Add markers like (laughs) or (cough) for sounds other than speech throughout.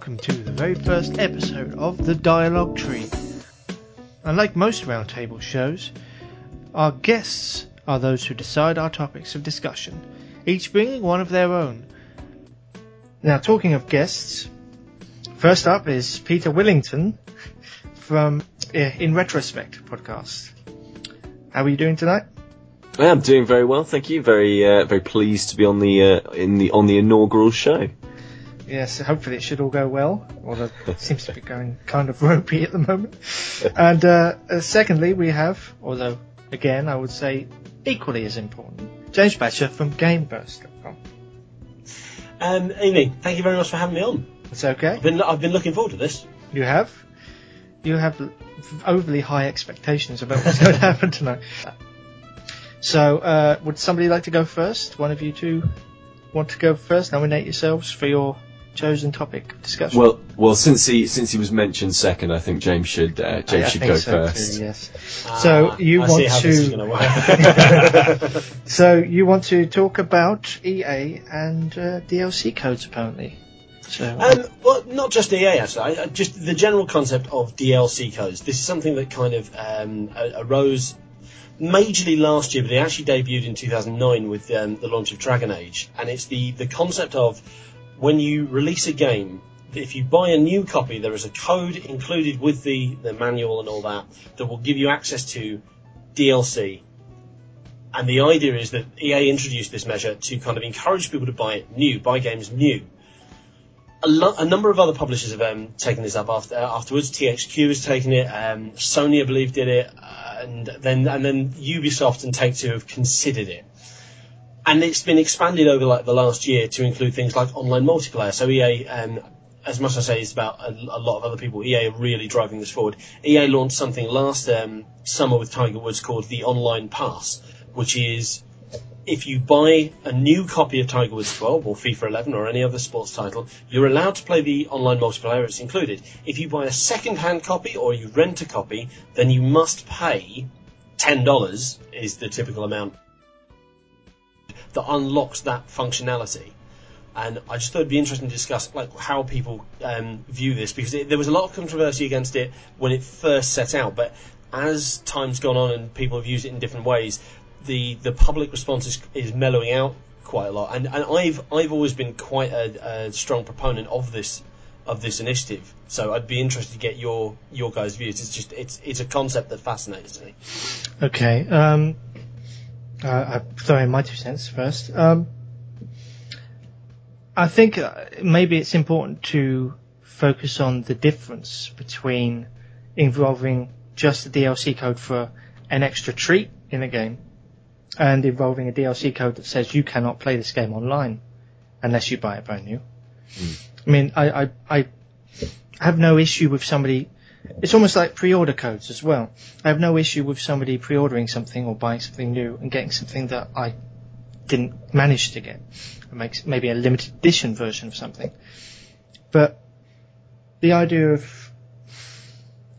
Welcome to the very first episode of the Dialogue Tree. Unlike most roundtable shows, our guests are those who decide our topics of discussion, each bringing one of their own. Now, talking of guests, first up is Peter Willington from uh, In Retrospect podcast. How are you doing tonight? I am doing very well, thank you. Very, uh, very pleased to be on the uh, in the on the inaugural show. Yes, hopefully it should all go well. Although (laughs) it seems to be going kind of (laughs) ropey at the moment. And uh, uh, secondly, we have, although again I would say equally as important, James Batchelor from GameBurst.com. Um, Amy, thank you very much for having me on. It's okay. I've been I've been looking forward to this. You have, you have overly high expectations about what's going (laughs) to happen tonight. So, uh, would somebody like to go first? One of you two want to go first? Nominate yourselves for your chosen topic of discussion. Well, well, since he since he was mentioned second, I think James should uh, James I should think go so first. Too, yes. So Ah, you I want see how to- this is work. (laughs) So you want to talk about EA and uh, DLC codes, apparently. So um, well, not just EA actually. I, I- just the general concept of DLC codes. This is something that kind of um, arose majorly last year, but it actually debuted in 2009 with um, the launch of Dragon Age, and it's the the concept of when you release a game. If you buy a new copy, there is a code included with the, the manual and all that that will give you access to DLC And the idea is that EA introduced this measure to kind of encourage people to buy it new, buy games new. A, lo- a number of other publishers have um, taken this up after, afterwards. THQ has taken it. Um, Sony, I believe, did it, uh, and then and then Ubisoft and Take Two have considered it. And it's been expanded over like the last year to include things like online multiplayer. So EA, um, as much as I say it's about a, a lot of other people, EA are really driving this forward. EA launched something last um, summer with Tiger Woods called the Online Pass, which is if you buy a new copy of Tiger Woods 12 or FIFA 11 or any other sports title, you're allowed to play the online multiplayer. It's included. If you buy a second-hand copy or you rent a copy, then you must pay ten dollars is the typical amount that unlocks that functionality. And I just thought it'd be interesting to discuss like how people um, view this because it, there was a lot of controversy against it when it first set out, but as time's gone on and people have used it in different ways, the the public response is, is mellowing out quite a lot. And, and I've I've always been quite a, a strong proponent of this of this initiative. So I'd be interested to get your your guys' views. It's just it's it's a concept that fascinates me. Okay. Um, uh, I throw in my two cents first. Um, I think uh, maybe it's important to focus on the difference between involving just the DLC code for an extra treat in a game and involving a DLC code that says you cannot play this game online unless you buy it brand new. I mean, I, I, I have no issue with somebody it's almost like pre-order codes as well. I have no issue with somebody pre-ordering something or buying something new and getting something that I didn't manage to get. Maybe a limited edition version of something. But the idea of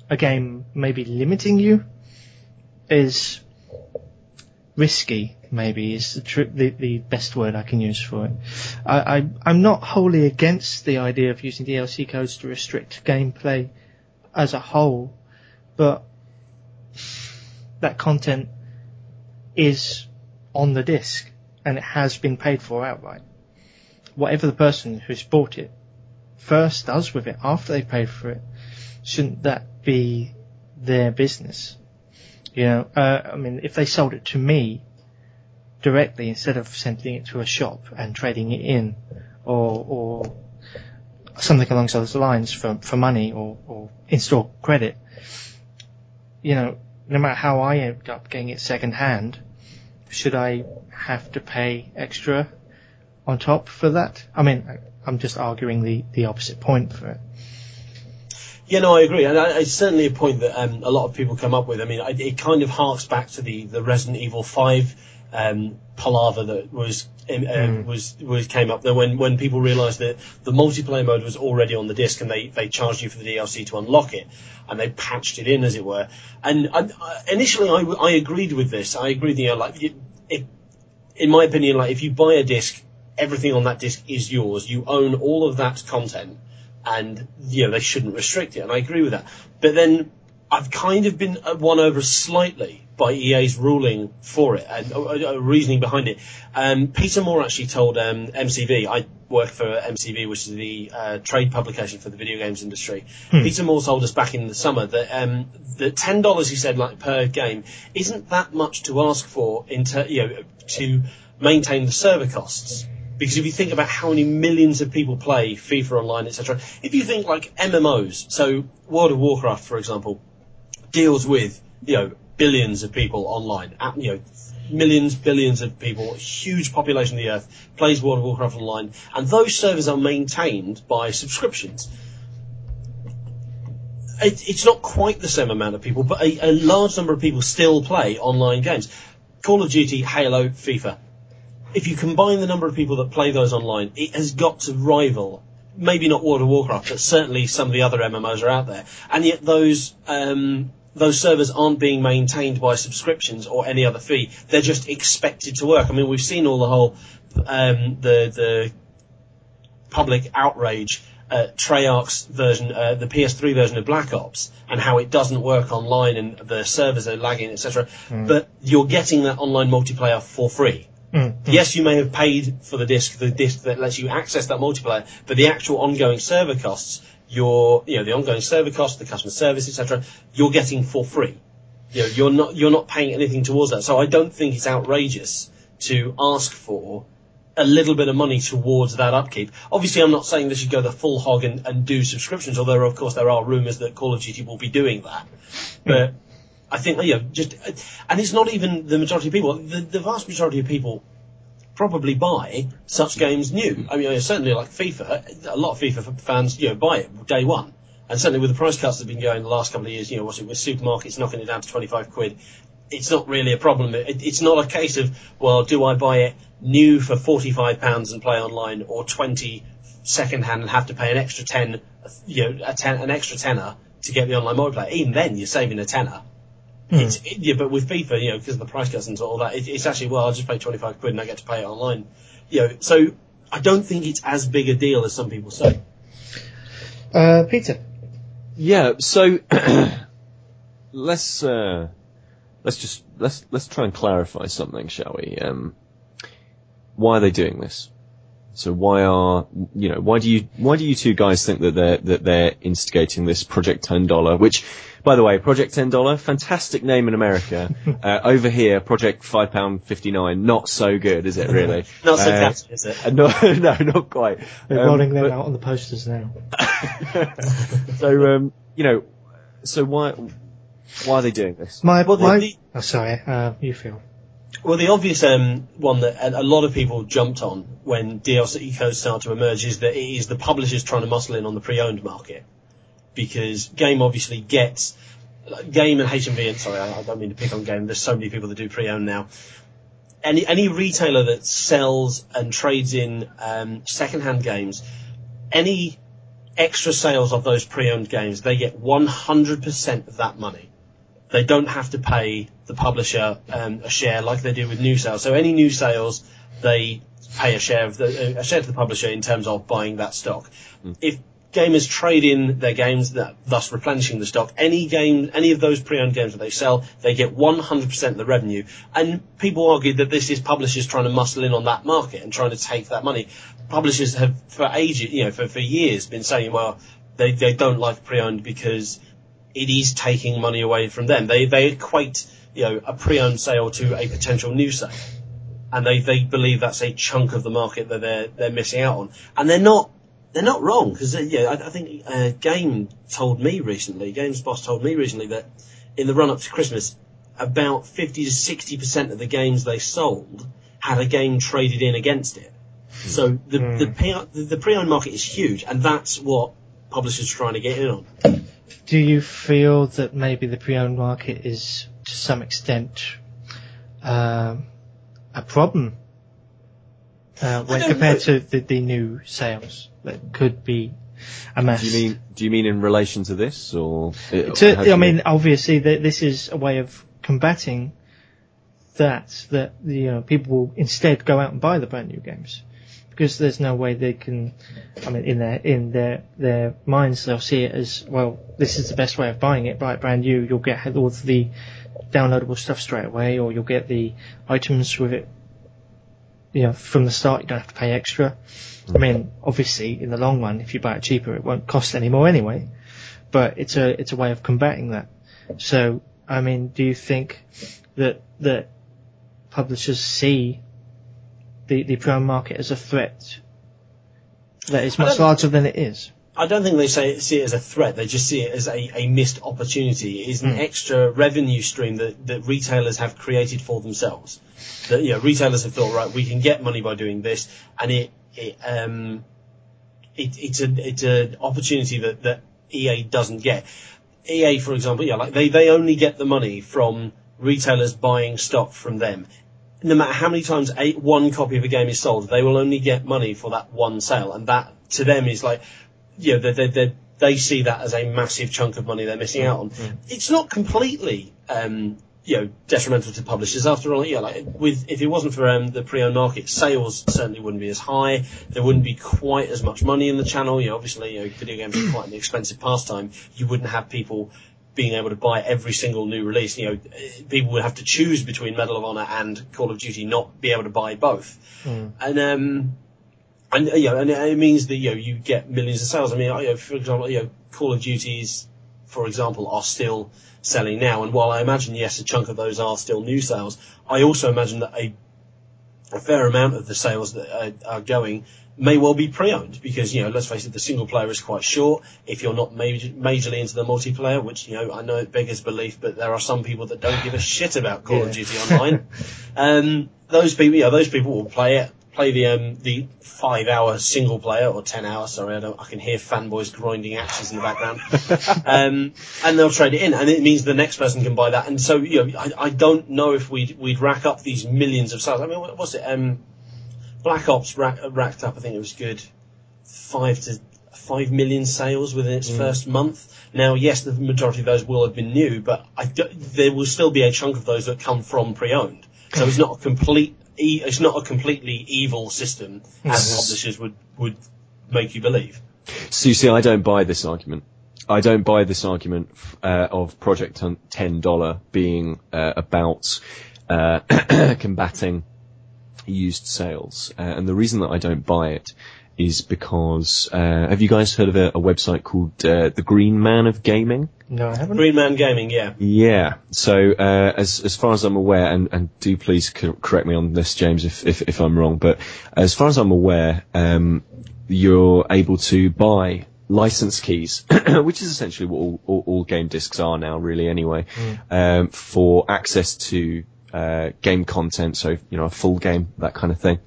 a game maybe limiting you is risky. Maybe is the, tr- the the best word I can use for it. I, I I'm not wholly against the idea of using DLC codes to restrict gameplay as a whole, but that content is on the disc and it has been paid for outright. Whatever the person who's bought it first does with it after they've paid for it, shouldn't that be their business? You know, uh, I mean, if they sold it to me directly instead of sending it to a shop and trading it in, or or something along those lines for for money or or in-store credit, you know, no matter how I end up getting it second hand, should I have to pay extra on top for that? I mean, I'm just arguing the the opposite point for it. Yeah, no, I agree, and I, it's certainly a point that um, a lot of people come up with. I mean, I, it kind of harks back to the, the Resident Evil Five um, palaver that was uh, was was came up there when when people realised that the multiplayer mode was already on the disc and they they charged you for the DLC to unlock it, and they patched it in as it were. And I, I- uh, initially, I, I agreed with this. I agreed, you know, like you- it, in my opinion, like if you buy a disc everything on that disc is yours. You own all of that content, and you know they shouldn't restrict it. And I agree with that. But then I've kind of been won over slightly by EA's ruling for it and uh, uh, reasoning behind it. Um, Peter Moore actually told um, MCV, I work for MCV, which is the uh, trade publication for the video games industry. Hmm. Peter Moore told us back in the summer that um, the ten dollars he said like per game isn't that much to ask for in ter- you know to maintain the server costs. Because if you think about how many millions of people play FIFA Online, etc., if you think like MMOs, so World of Warcraft, for example, deals with you know billions of people online, you know millions, billions of people, huge population of the earth plays World of Warcraft online, and those servers are maintained by subscriptions. It, it's not quite the same amount of people, but a, a large number of people still play online games. Call of Duty, Halo, FIFA. If you combine the number of people that play those online, it has got to rival maybe not World of Warcraft, but certainly some of the other MMOs are out there. And yet those um, those servers aren't being maintained by subscriptions or any other fee. They're just expected to work. I mean, we've seen all the whole um, the the public outrage at Treyarch's version, uh, the PS3 version of Black Ops, and how it doesn't work online and the servers are lagging, etc. Mm. But you're getting that online multiplayer for free. Mm. Yes, you may have paid for the disc, the disc that lets you access that multiplayer, but the actual ongoing server costs your, you know, the ongoing server cost, the customer service, etc., you're getting for free. You know, you're not, you're not paying anything towards that. So I don't think it's outrageous to ask for a little bit of money towards that upkeep. Obviously, I'm not saying they should go the full hog and, and do subscriptions, although of course there are rumours that Call of Duty will be doing that. But hmm. I think, you know, just, and it's not even the majority of people. The, the vast majority of people probably buy such games new. I mean, certainly like FIFA, a lot of FIFA fans, you know, buy it day one. And certainly with the price cuts that have been going the last couple of years, you know, with supermarkets knocking it down to 25 quid, it's not really a problem. It, it's not a case of, well, do I buy it new for 45 pounds and play online or 20 second hand and have to pay an extra 10, you know, ten, an extra tenner to get the online multiplayer. Even then, you're saving a tenner. Mm. It's, it, yeah, but with FIFA, you know, because of the price cuts and all that, it, it's actually well, I'll just pay twenty five quid and I get to pay it online. You know, so I don't think it's as big a deal as some people say. Uh, Peter. Yeah, so (clears throat) let's uh, let's just let's let's try and clarify something, shall we? Um, why are they doing this? So why are you know why do you why do you two guys think that they're that they're instigating this Project Ten Dollar, which by the way, Project Ten Dollar, fantastic name in America. (laughs) uh, over here, Project Five Pound Fifty Nine, not so good, is it? (laughs) Really? not so uh, catchy, is it? (laughs) no, no, not quite. They're um, rolling them but, out on the posters now. so, um, you know, so why why are they doing this? My, well, my, the, oh, sorry, uh, you feel. Well, the obvious um, one that a lot of people jumped on when DLC codes started to emerge is that it is the publishers trying to muscle in on the pre-owned market because Game obviously gets Game and HMV. And sorry, I, I don't mean to pick on Game. There's so many people that do pre-owned now. Any any retailer that sells and trades in um, second-hand games, any extra sales of those pre-owned games, they get 100% of that money. They don't have to pay the publisher um, a share like they do with new sales. So any new sales, they pay a share of the a share to the publisher in terms of buying that stock. Mm. If gamers trade in their games, thus replenishing the stock. Any game, any of those pre-owned games that they sell, they get 100% of the revenue. And people argue that this is publishers trying to muscle in on that market and trying to take that money. Publishers have, for ages, you know, for, for years, been saying, well, they, they don't like pre-owned because it is taking money away from them. They, they equate, you know, a pre-owned sale to a potential new sale. And they, they believe that's a chunk of the market that they're, they're missing out on. And they're not they're not wrong because uh, yeah, I, I think uh, Game told me recently, Games Boss told me recently that in the run up to Christmas, about fifty to sixty percent of the games they sold had a game traded in against it. So the mm. the, pre- the pre-owned market is huge, and that's what publishers are trying to get in on. Do you feel that maybe the pre-owned market is to some extent um, a problem uh, when compared know. to the, the new sales that could be amassed. Do you mean do you mean in relation to this or? To, I mean, obviously, this is a way of combating that that you know people will instead go out and buy the brand new games because there's no way they can. I mean, in their in their their minds, they'll see it as well. This is the best way of buying it. Buy it brand new. You'll get all of the downloadable stuff straight away, or you'll get the items with it. You know, from the start, you don't have to pay extra. I mean, obviously, in the long run, if you buy it cheaper, it won't cost any more anyway. But it's a it's a way of combating that. So, I mean, do you think that that publishers see the the pre market as a threat that is much larger than it is? I don't think they say see it as a threat. They just see it as a, a missed opportunity. It is an mm. extra revenue stream that, that retailers have created for themselves. That you know, retailers have thought, right, we can get money by doing this, and it it um it, it's a it's an opportunity that that EA doesn't get. EA, for example, yeah, like they they only get the money from retailers buying stock from them. No matter how many times a, one copy of a game is sold, they will only get money for that one sale, and that to them is like you know, they, they, they see that as a massive chunk of money they're missing out on. Mm. It's not completely, um, you know, detrimental to publishers. After all, yeah, like with if it wasn't for um, the pre-owned market, sales certainly wouldn't be as high. There wouldn't be quite as much money in the channel. You know, obviously, you know, video games are quite an expensive pastime. You wouldn't have people being able to buy every single new release. You know, people would have to choose between Medal of Honor and Call of Duty, not be able to buy both. Mm. And um, and you know, and it means that you know you get millions of sales. I mean, you know, for example, you know, Call of Duties, for example, are still selling now. And while I imagine yes, a chunk of those are still new sales, I also imagine that a a fair amount of the sales that are, are going may well be pre-owned because you know let's face it the single player is quite short if you're not major, majorly into the multiplayer which you know I know it beggars belief but there are some people that don't give a shit about Call yeah. of Duty Online (laughs) um, those people yeah those people will play it play the um, the five hour single player or ten hour. Sorry, I don't. I can hear fanboys grinding axes in the background. (laughs) um, and they'll trade it in, and it means the next person can buy that. And so you know, I, I don't know if we'd we'd rack up these millions of sales. I mean, what was it? Um, Black Ops rack, racked up. I think it was good five to five million sales within its mm. first month. Now, yes, the majority of those will have been new, but there will still be a chunk of those that come from pre-owned. So it's not a complete e- it's not a completely evil system as publishers would would make you believe. So you see, I don't buy this argument. I don't buy this argument uh, of Project Ten Dollar being uh, about uh, (coughs) combating used sales, uh, and the reason that I don't buy it is because uh, have you guys heard of a, a website called uh, the Green Man of Gaming? No, I haven't. Green Man Gaming, yeah. Yeah. So uh, as as far as I'm aware, and, and do please co- correct me on this, James, if, if, if I'm wrong, but as far as I'm aware, um, you're able to buy license keys, (clears throat) which is essentially what all, all, all, game discs are now, really, anyway, mm. um, for access to uh, game content. So you know, a full game, that kind of thing.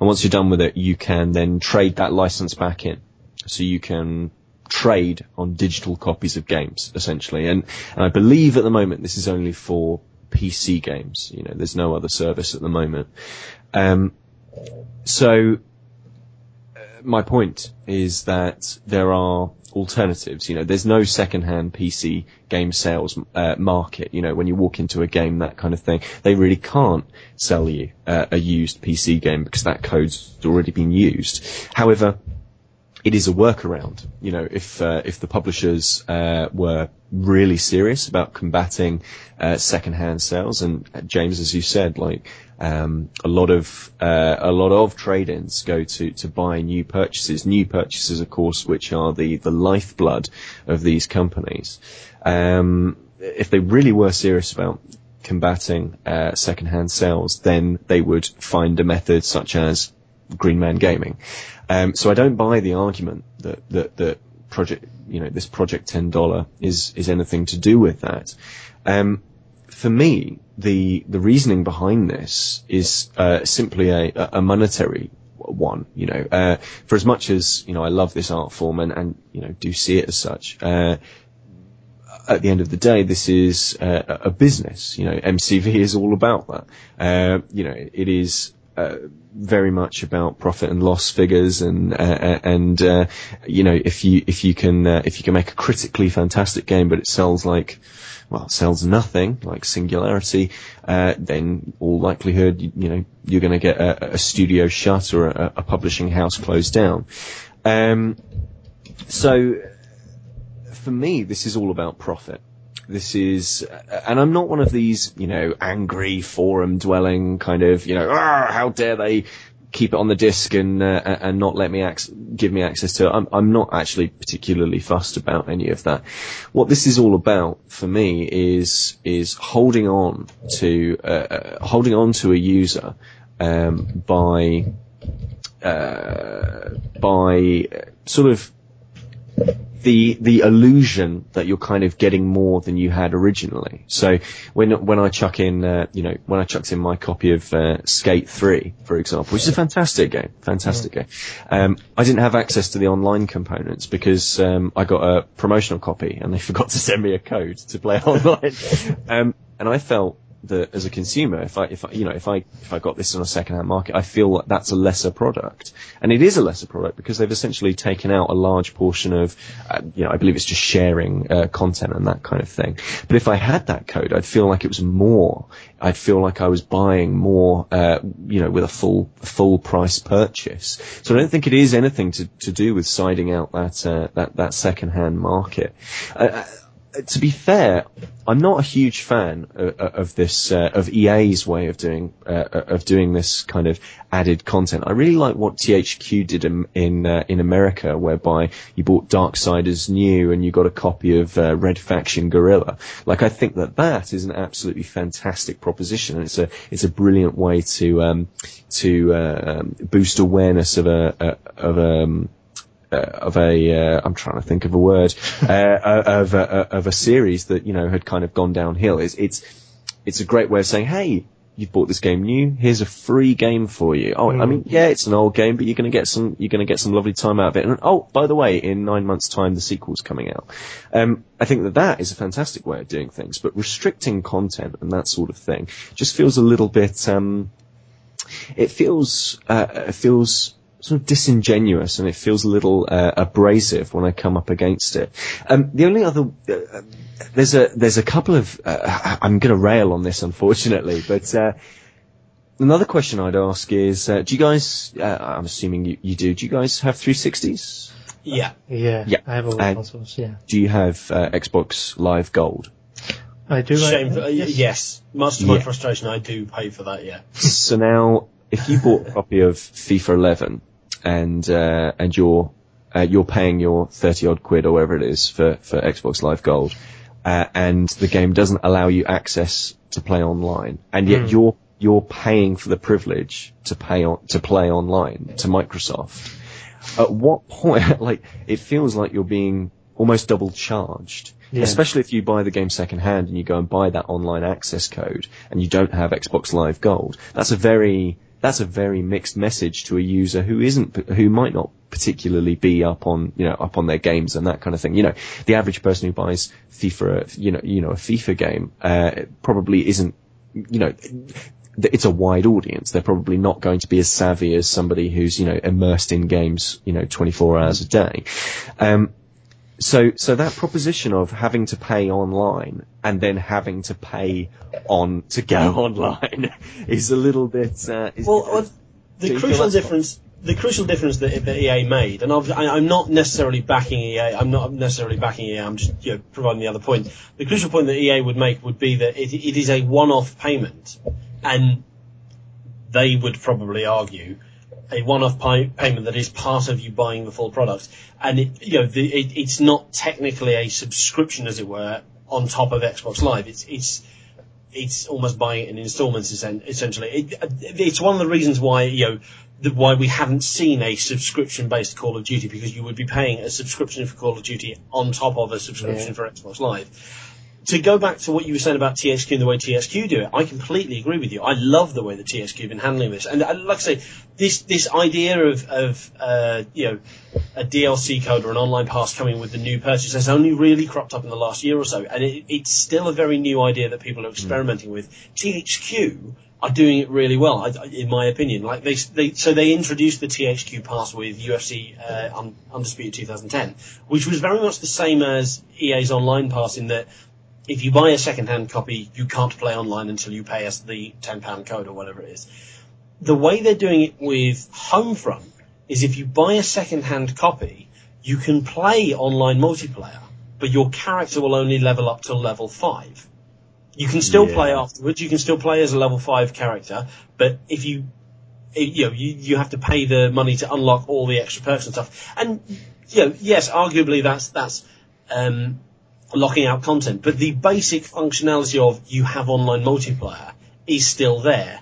And once you're done with it, you can then trade that license back in. So you can trade on digital copies of games, essentially. And, and I believe at the moment this is only for PC games. You know, there's no other service at the moment. Um, so my point is that there are alternatives. You know, there's no second-hand PC game sales uh, market. You know, when you walk into a game, that kind of thing, they really can't sell you uh, a used PC game because that code's already been used. However, it is a workaround. You know, if uh, if the publishers uh, were really serious about combating uh, secondhand sales, and uh, James, as you said, like um, a lot of uh, a lot of trade-ins go to to buy new purchases. New purchases, of course, which are the the lifeblood of these companies. Um, if they really were serious about combating uh, secondhand sales, then they would find a method such as Green Man Gaming. Um, so I don't buy the argument that, that, that project, you know, this project $10 is, is anything to do with that. Um, for me, the, the reasoning behind this is, uh, simply a, a monetary one, you know, uh, for as much as, you know, I love this art form and, and, you know, do see it as such, uh, at the end of the day, this is uh, a business. You know, MCV is all about that. Uh, you know, it is uh, very much about profit and loss figures and uh, and uh, you know if you if you can uh, if you can make a critically fantastic game but it sells like well sells nothing like Singularity uh, then all likelihood you, you know you're going to get a, a, studio shut or a, a, publishing house closed down. Um, so for me this is all about profit this is, and I'm not one of these, you know, angry forum dwelling kind of, you know, ah, how dare they keep it on the disk and uh, and not let me ac- give me access to it. I'm I'm not actually particularly fussed about any of that. What this is all about for me is is holding on to uh, uh, holding on to a user um, by uh, by sort of the the illusion that you're kind of getting more than you had originally. So when when I chuck in, uh, you know, when I chucked in my copy of uh, Skate Three, for example, which is a fantastic game, fantastic game, um, I didn't have access to the online components because um, I got a promotional copy and they (laughs) forgot to send me a code to play (laughs) online, um, and I felt that as a consumer, if I, if I, you know, if I, if I got this on a second-hand market, I feel like that's a lesser product. And it is a lesser product because they've essentially taken out a large portion of, uh, you know, I believe it's just sharing uh, content and that kind of thing. But if I had that code, I'd feel like it was more. I'd feel like I was buying more, uh, you know, with a full, full price purchase. So I don't think it is anything to, to do with siding out that, uh, that, that second-hand market. Uh, uh, to be fair, I'm not a huge fan of, of this uh, of EA's way of doing uh, of doing this kind of added content. I really like what THQ did in in, uh, in America, whereby you bought Darksiders new and you got a copy of uh, Red Faction Guerrilla. Like I think that that is an absolutely fantastic proposition, and it's a it's a brilliant way to um, to uh, um, boost awareness of a, a of a um, uh, of a uh, I'm trying to think of a word uh, (laughs) of a, of a series that you know had kind of gone downhill. It's it's it's a great way of saying, hey, you've bought this game new. Here's a free game for you. Oh. I mean, yeah, it's an old game, but you're going to get some, you're going to get some lovely time out of it. And oh, by the way, in nine months' time, the sequel's coming out. Um, I think that that is a fantastic way of doing things, but restricting content and that sort of thing just feels a little bit. Um, it feels uh, it feels sort of disingenuous and it feels a little uh, abrasive when I come up against it. Um, the only other uh, there's a there's a couple of uh, I'm going to rail on this unfortunately, but uh, another question I'd ask is uh, do you guys uh, I'm assuming you, you do do you guys have 360s? Yeah. Yeah. Yeah. I have all the consoles. Yeah. Do you have Xbox Live Gold? I do. Shame. For, yes. yes. Much to my yeah. frustration, I do pay for that. Yeah. so now, if you bought a copy of FIFA 11 and uh, and you're uh, you're paying your thirty odd quid or whatever it is for for Xbox Live Gold, uh, and the game doesn't allow you access to play online, and yet mm. you're you're paying for the privilege to pay on to play online to Microsoft. At what point, (laughs) like, it feels like you're being almost double charged. Yeah. Especially if you buy the game second hand and you go and buy that online access code and you don't have Xbox Live Gold. That's a very that's a very mixed message to a user who isn't, who might not particularly be up on, you know, up on their games and that kind of thing. You know, the average person who buys FIFA, you know, you know, a FIFA game, uh, probably isn't, you know, it's a wide audience. They're probably not going to be as savvy as somebody who's, you know, immersed in games, you know, 24 hours a day. Um, so, so that proposition of having to pay online and then having to pay on to go (laughs) online (laughs) is a little bit. Uh, is, well, uh, the crucial difference. The crucial difference that, that EA made, and i am not necessarily backing EA. I'm not necessarily backing EA. I'm just you know, providing the other point. The crucial point that EA would make would be that it, it is a one-off payment, and they would probably argue a one-off pay- payment that is part of you buying the full product, and it, you know the, it, it's not technically a subscription, as it were, on top of Xbox Live. It's it's it's almost buying it in installments, essentially. It, uh, it's one of the reasons why you know the, why we haven't seen a subscription-based Call of Duty because you would be paying a subscription for Call of Duty on top of a subscription yeah. for Xbox Live to go back to what you were saying about THQ and the way THQ do it, I completely agree with you. I love the way that THQ have been handling this, and uh, like I say, this this idea of of uh, you know a DLC code or an online pass coming with the new purchase has only really cropped up in the last year or so, and it, it's still a very new idea that people are experimenting mm. with. THQ are doing it really well, in my opinion. Like they, they so they introduced the THQ Pass with UFC uh, Undisputed 2010, which was very much the same as EA's Online Pass in that if you buy a second-hand copy, you can't play online until you pay us the £10 code or whatever it is. The way they're doing it with Homefront is if you buy a second-hand copy, you can play online multiplayer, but your character will only level up to level 5. You can still yeah. play afterwards. You can still play as a level five character, but if you, you know, you, you have to pay the money to unlock all the extra perks and stuff. And you know, yes, arguably that's that's um, locking out content, but the basic functionality of you have online multiplayer is still there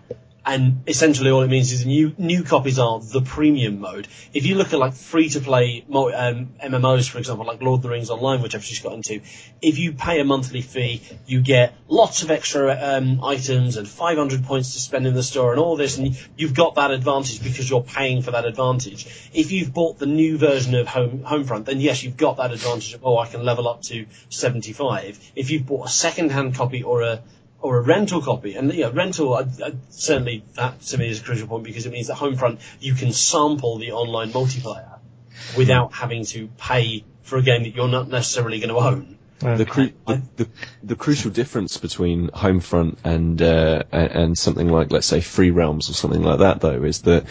and essentially all it means is new new copies are the premium mode. If you look at like free to play um, MMOs, for example, like Lord of the Rings Online, which I've just got into, if you pay a monthly fee, you get lots of extra um, items and 500 points to spend in the store and all this, and you've got that advantage because you're paying for that advantage. If you've bought the new version of Home Homefront, then yes, you've got that advantage of oh, I can level up to 75. If you've bought a second-hand copy or a or a rental copy. And you know, rental uh, uh, certainly that to me is a crucial point because it means that Homefront you can sample the online multiplayer without having to pay for a game that you're not necessarily going to own. The, cru- the, the, the, crucial difference between Homefront and uh, and something like let's say Free Realms or something like that though is that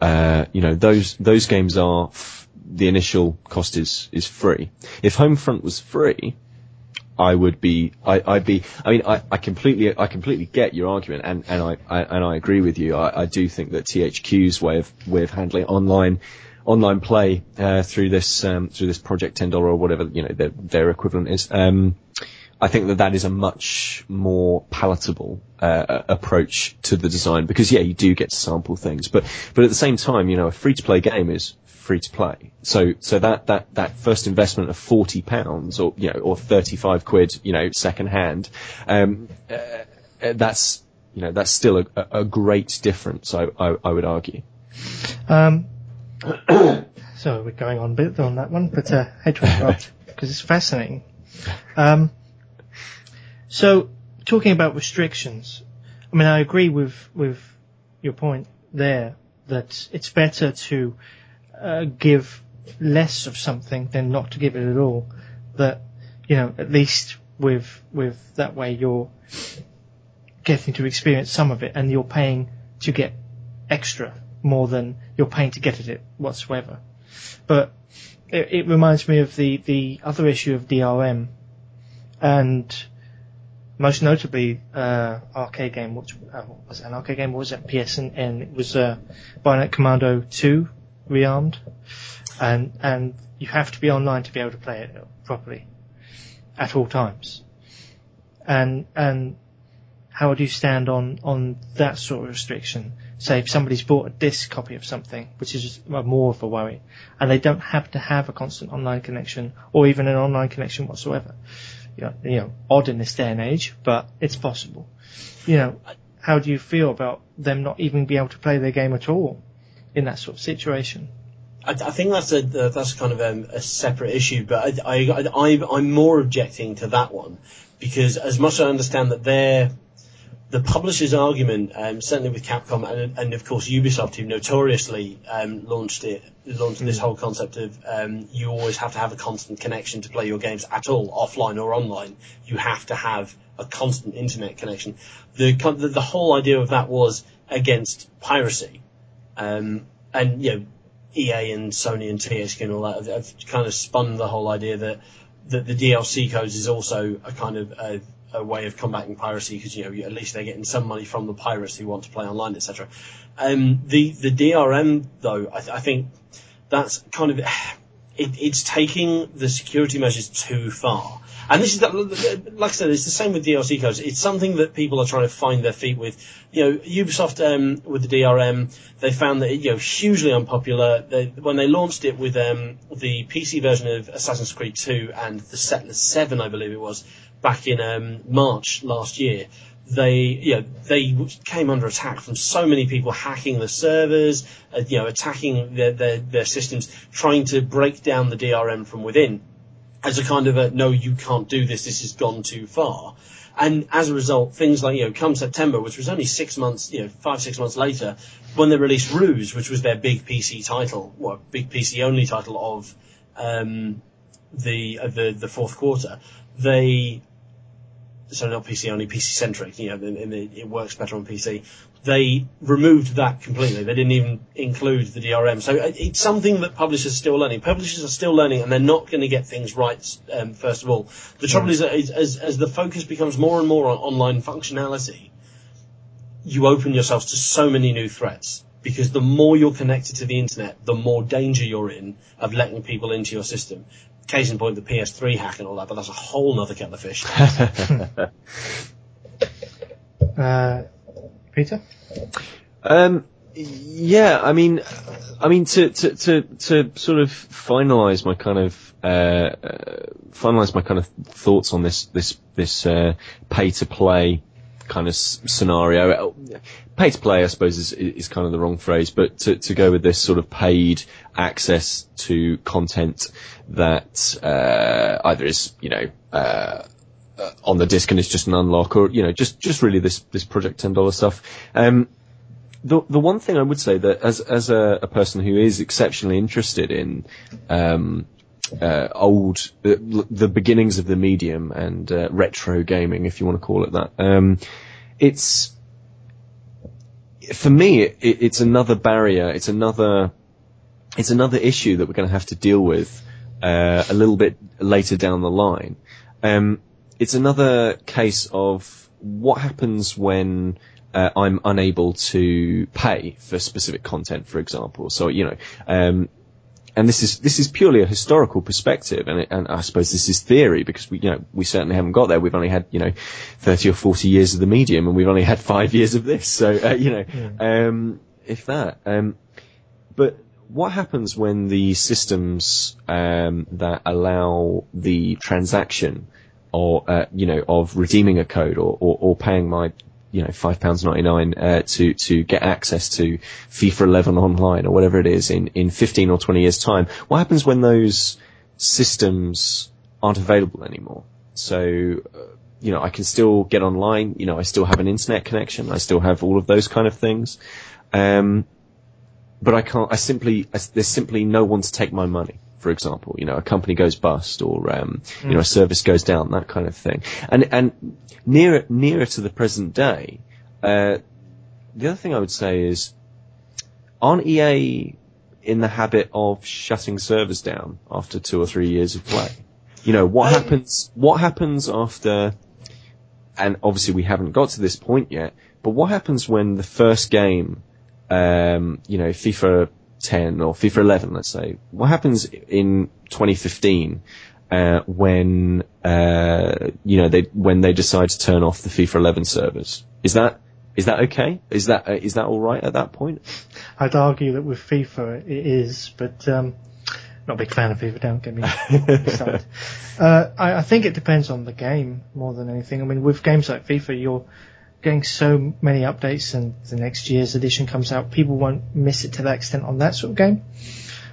uh, you know those those games are f- the initial cost is is free. If Homefront was free, I would be, I, would be, I mean, I, I completely, I completely get your argument, and, and I, I and I agree with you. I, I do think that THQ's way of way of handling online online play uh, through this um, through this Project Ten Dollar or whatever you know their, their equivalent is. Um, I think that that is a much more palatable uh, approach to the design because yeah, you do get to sample things, but but at the same time, you know, a free to play game is free to play. So so that that that first investment of forty pounds or you know or thirty five quid, you know, second hand, um, uh, that's you know that's still a, a great difference. I I, I would argue. Um, (coughs) so we're going on a bit on that one, but uh, hedgehog (laughs) because it's fascinating. Um, so talking about restrictions, I mean I agree with with your point there that it's better to uh, give less of something than not to give it at all. But you know, at least with with that way you're getting to experience some of it, and you're paying to get extra more than you're paying to get at it whatsoever. But it, it reminds me of the the other issue of DRM, and most notably uh, arcade game, which uh, was it an arcade game? What was it PSN? It was uh, Bionic Commando 2 rearmed, and and you have to be online to be able to play it properly at all times. And and how do you stand on on that sort of restriction? Say if somebody's bought a disc copy of something, which is more of a worry, and they don't have to have a constant online connection or even an online connection whatsoever. You know, you know, odd in this day and age, but it's possible. You know, how do you feel about them not even being able to play their game at all? In that sort of situation. I, I think that's a that's kind of a, a separate issue, but I, I, I I'm more objecting to that one because as much as I understand that they're the publisher's argument, um, certainly with Capcom and, and, of course Ubisoft, who notoriously um, launched it, launched mm. this whole concept of um, you always have to have a constant connection to play your games at all, offline or online. You have to have a constant internet connection. The the, the whole idea of that was against piracy. Um, and you know, EA and Sony and THQ and all that have, have, kind of spun the whole idea that that the DLC codes is also a kind of a, a way of combating piracy because you know at least they're getting some money from the pirates who want to play online, etc. Um, the the DRM though, I, th- I think that's kind of (sighs) it, it's taking the security measures too far. And this is, like I said, it's the same with DLC codes. It's something that people are trying to find their feet with. You know, Ubisoft um, with the DRM, they found that you know hugely unpopular. They, when they launched it with um, the PC version of Assassin's Creed 2 and the Settlers 7, I believe it was, back in um, March last year, they you know they came under attack from so many people hacking the servers, uh, you know attacking their, their their systems, trying to break down the DRM from within, as a kind of a no you can't do this, this has gone too far. And as a result, things like, you know, come September, which was only six months, you know, five, six months later, when they released Ruse, which was their big PC title, well, big PC only title of, um, the, uh, the, the fourth quarter, they so not PC only, PC centric. You know, and, and it, it, works better on PC. They removed that completely. They didn't even include the DRM. So uh, it's something that publishers are still learning. Publishers are still learning, and they're not going to get things right. Um, first of all, the trouble is, is as, as the focus becomes more and more on online functionality, you open yourselves to so many new threats because the more you're connected to the internet, the more danger you're in of letting people into your system. Case in point, the PS3 hack and all that, but that's a whole other kettle of fish. (laughs) (laughs) uh, Peter? Um, yeah, I mean, I mean to to to, to sort of finalise my kind of uh, uh, finalise my kind of thoughts on this this this uh, pay to play kind of scenario. Pay to play, I suppose, is, is kind of the wrong phrase, but to, to go with this sort of paid access to content that uh, either is, you know, uh, on the disc and it's just an unlock, or you know, just just really this this Project Ten Dollar stuff. Um, the the one thing I would say that as as a, a person who is exceptionally interested in um, uh, old uh, the beginnings of the medium and uh, retro gaming, if you want to call it that, um, it's for me it, it's another barrier. It's another it's another issue that we're going to have to deal with uh, a little bit later down the line. Um, it's another case of what happens when uh, I'm unable to pay for specific content, for example. So you know, um, and this is this is purely a historical perspective, and, it, and I suppose this is theory because we you know we certainly haven't got there. We've only had you know thirty or forty years of the medium, and we've only had five years of this. So uh, you know, yeah. um, if that. Um, but what happens when the systems um, that allow the transaction or uh, you know of redeeming a code or, or, or paying my you know five pounds ninety nine uh, to to get access to FIFA 11 online or whatever it is in in 15 or 20 years time what happens when those systems aren't available anymore so uh, you know I can still get online you know I still have an internet connection I still have all of those kind of things um, but I can't. I simply I, there's simply no one to take my money. For example, you know, a company goes bust, or um, mm. you know, a service goes down, that kind of thing. And and nearer nearer to the present day, uh, the other thing I would say is, aren't EA in the habit of shutting servers down after two or three years of play? You know, what um, happens? What happens after? And obviously, we haven't got to this point yet. But what happens when the first game um, you know, FIFA 10 or FIFA 11, let's say, what happens in 2015 uh, when uh, you know they when they decide to turn off the FIFA 11 servers? Is that is that okay? Is that uh, is that all right at that point? I'd argue that with FIFA it is, but um, not a big fan of FIFA. Don't get me started. (laughs) uh, I, I think it depends on the game more than anything. I mean, with games like FIFA, you're getting so many updates and the next year's edition comes out, people won't miss it to that extent on that sort of game.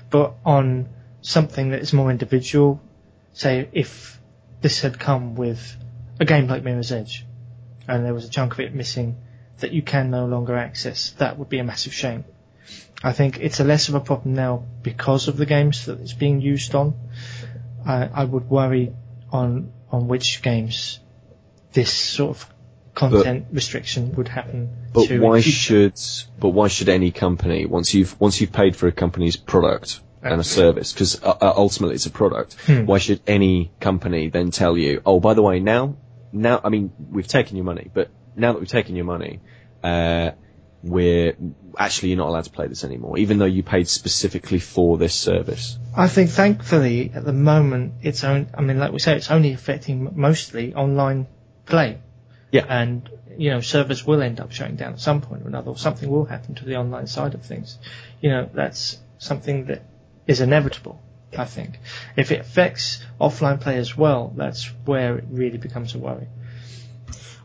But on something that is more individual, say if this had come with a game like Mirror's Edge and there was a chunk of it missing that you can no longer access, that would be a massive shame. I think it's a less of a problem now because of the games that it's being used on. I, I would worry on on which games this sort of content but, restriction would happen. But why should but why should any company once you've once you've paid for a company's product and a service because uh, uh, ultimately it's a product. Hmm. Why should any company then tell you, oh, by the way, now, now, I mean, we've taken your money, but now that we've taken your money, uh, we're actually you're not allowed to play this anymore, even though you paid specifically for this service? I think thankfully at the moment it's only, I mean like we say it's only affecting mostly online play. Yeah. And, you know, servers will end up shutting down at some point or another or something will happen to the online side of things. You know, that's something that is inevitable. I think. If it affects offline play as well, that's where it really becomes a worry.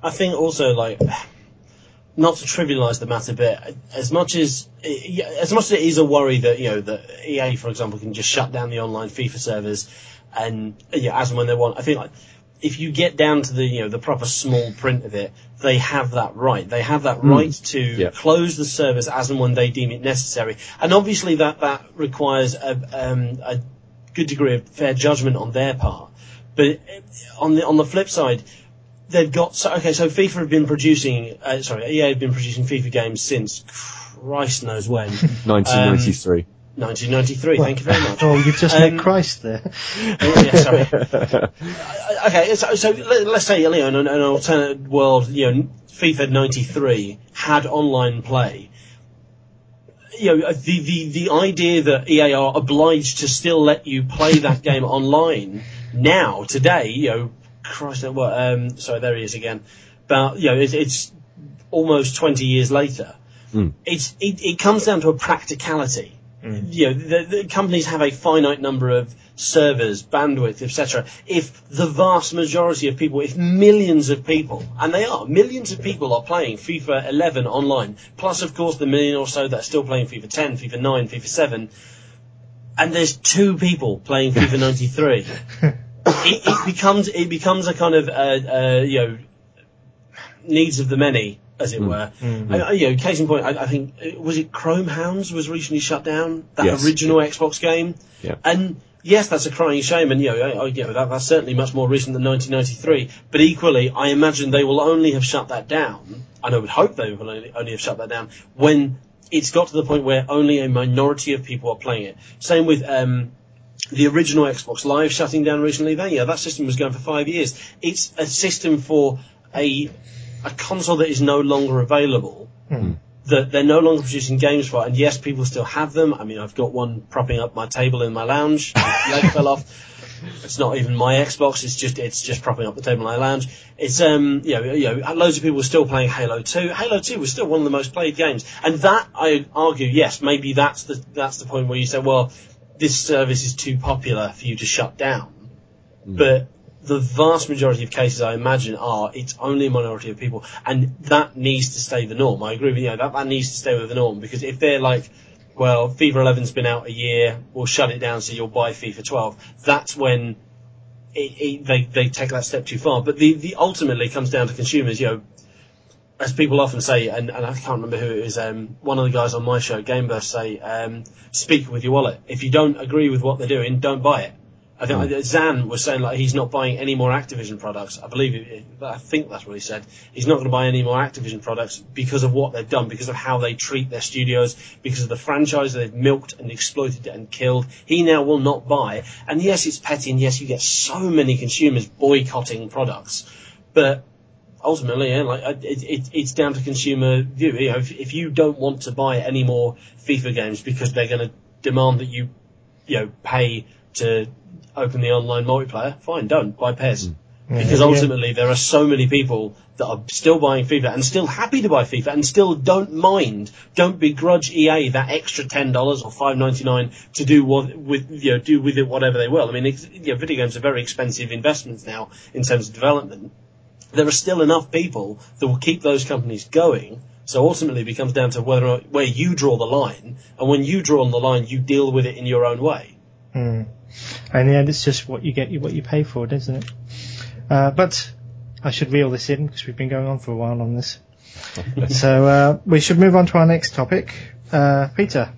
I think also like not to trivialise the matter, but as much as as much as it is a worry that you know that EA, for example, can just shut down the online FIFA servers and yeah, as and when they want. I think like if you get down to the you know the proper small print of it, they have that right. They have that right to Yeah. close the service as and when they deem it necessary. And obviously that that requires a, um, a good degree of fair judgment on their part. But on the on the flip side, they've got so okay. So FIFA have been producing, uh, sorry, EA have been producing FIFA games since Christ knows when, (laughs) 1993. 1993. Thank you very much. (laughs) Oh, you've just Um, met Christ there. (laughs) yeah, sorry. Uh, (laughs) okay, so, so let, us say, you know, in an, an alternate world, you know, FIFA 93 had online play. You know, the, the, the idea that EA are obliged to still let you play that game online now, today, you know, Christ, uh, what, um, sorry, there he is again. But, you know, it's, it's almost 20 years later. It's, it, it comes down to a practicality you know, the, the companies have a finite number of servers, bandwidth, etc. If the vast majority of people, if millions of people, and they are, millions of people are playing FIFA 11 online, plus of course the million or so that are still playing FIFA 10, FIFA 9, FIFA 7, and there's two people playing FIFA (laughs) 93. it, it becomes it becomes a kind of uh, uh, you know needs of the many, as it were. I, I- you know, case in point, I, I think uh, was it Chrome Hounds was recently shut down. That Yes. original Xbox game, Yeah. and yes, that's a crying shame, and you know, I, I, you know that, that's certainly much more recent than 1993. But equally, I imagine they will only have shut that down, and I would hope they will only, only have shut that down when it's got to the point where only a minority of people are playing it. Same with. Um, the original Xbox Live shutting down recently, then yeah, that system was going for five years. It's a system for a a console that is no longer available. That they're no longer producing games for, and yes, people still have them. I mean, I've got one propping up my table in my lounge. (laughs) Leg fell off. It's not even my Xbox. It's just it's just propping up the table in my lounge. It's um you know you know loads of people are still playing Halo 2. Halo 2 was still one of the most played games, and that I argue yes maybe that's the that's the point where you say well this service is too popular for you to shut down. But the vast majority of cases, I imagine, are it's only a minority of people, and that needs to stay the norm. I agree with you. know, That that needs to stay with the norm because if they're like, well, FIFA 11's been out a year, we'll shut it down so you'll buy FIFA 12. That's when it, it, they they take that step too far. But the the ultimately comes down to consumers. You know, as people often say, and, and I can't remember who it is, um, one of the guys on my show, Gameburst, say, um, speak with your wallet. If you don't agree with what they're doing, don't buy it. I think hmm. Zan was saying like he's not buying any more Activision products. I believe it, I think that's what he said. He's not going to buy any more Activision products because of what they've done, because of how they treat their studios, because of the franchise they've milked and exploited and killed. He now will not buy. And yes, it's petty, and yes, you get so many consumers boycotting products, but ultimately, yeah, like it, it, it's down to consumer view. You know, if, if you don't want to buy any more FIFA games because they're going to demand that you, you know, pay to open the online multiplayer, fine, don't buy PES. Because Yeah. ultimately, there are so many people that are still buying FIFA and still happy to buy FIFA and still don't mind, don't begrudge EA that extra ten dollars or five ninety nine to do what with you know do with it whatever they will. I mean, it's, you know, video games are very expensive investments now in terms of development there are still enough people that will keep those companies going. So ultimately, it becomes down to whether or where you draw the line, and when you draw on the line, you deal with it in your own way. Mm. And in the end, it's just what you get, what you pay for it, isn't it? Uh, but I should reel this in because we've been going on for a while on this. (laughs) so uh, we should move on to our next topic. Uh, Peter,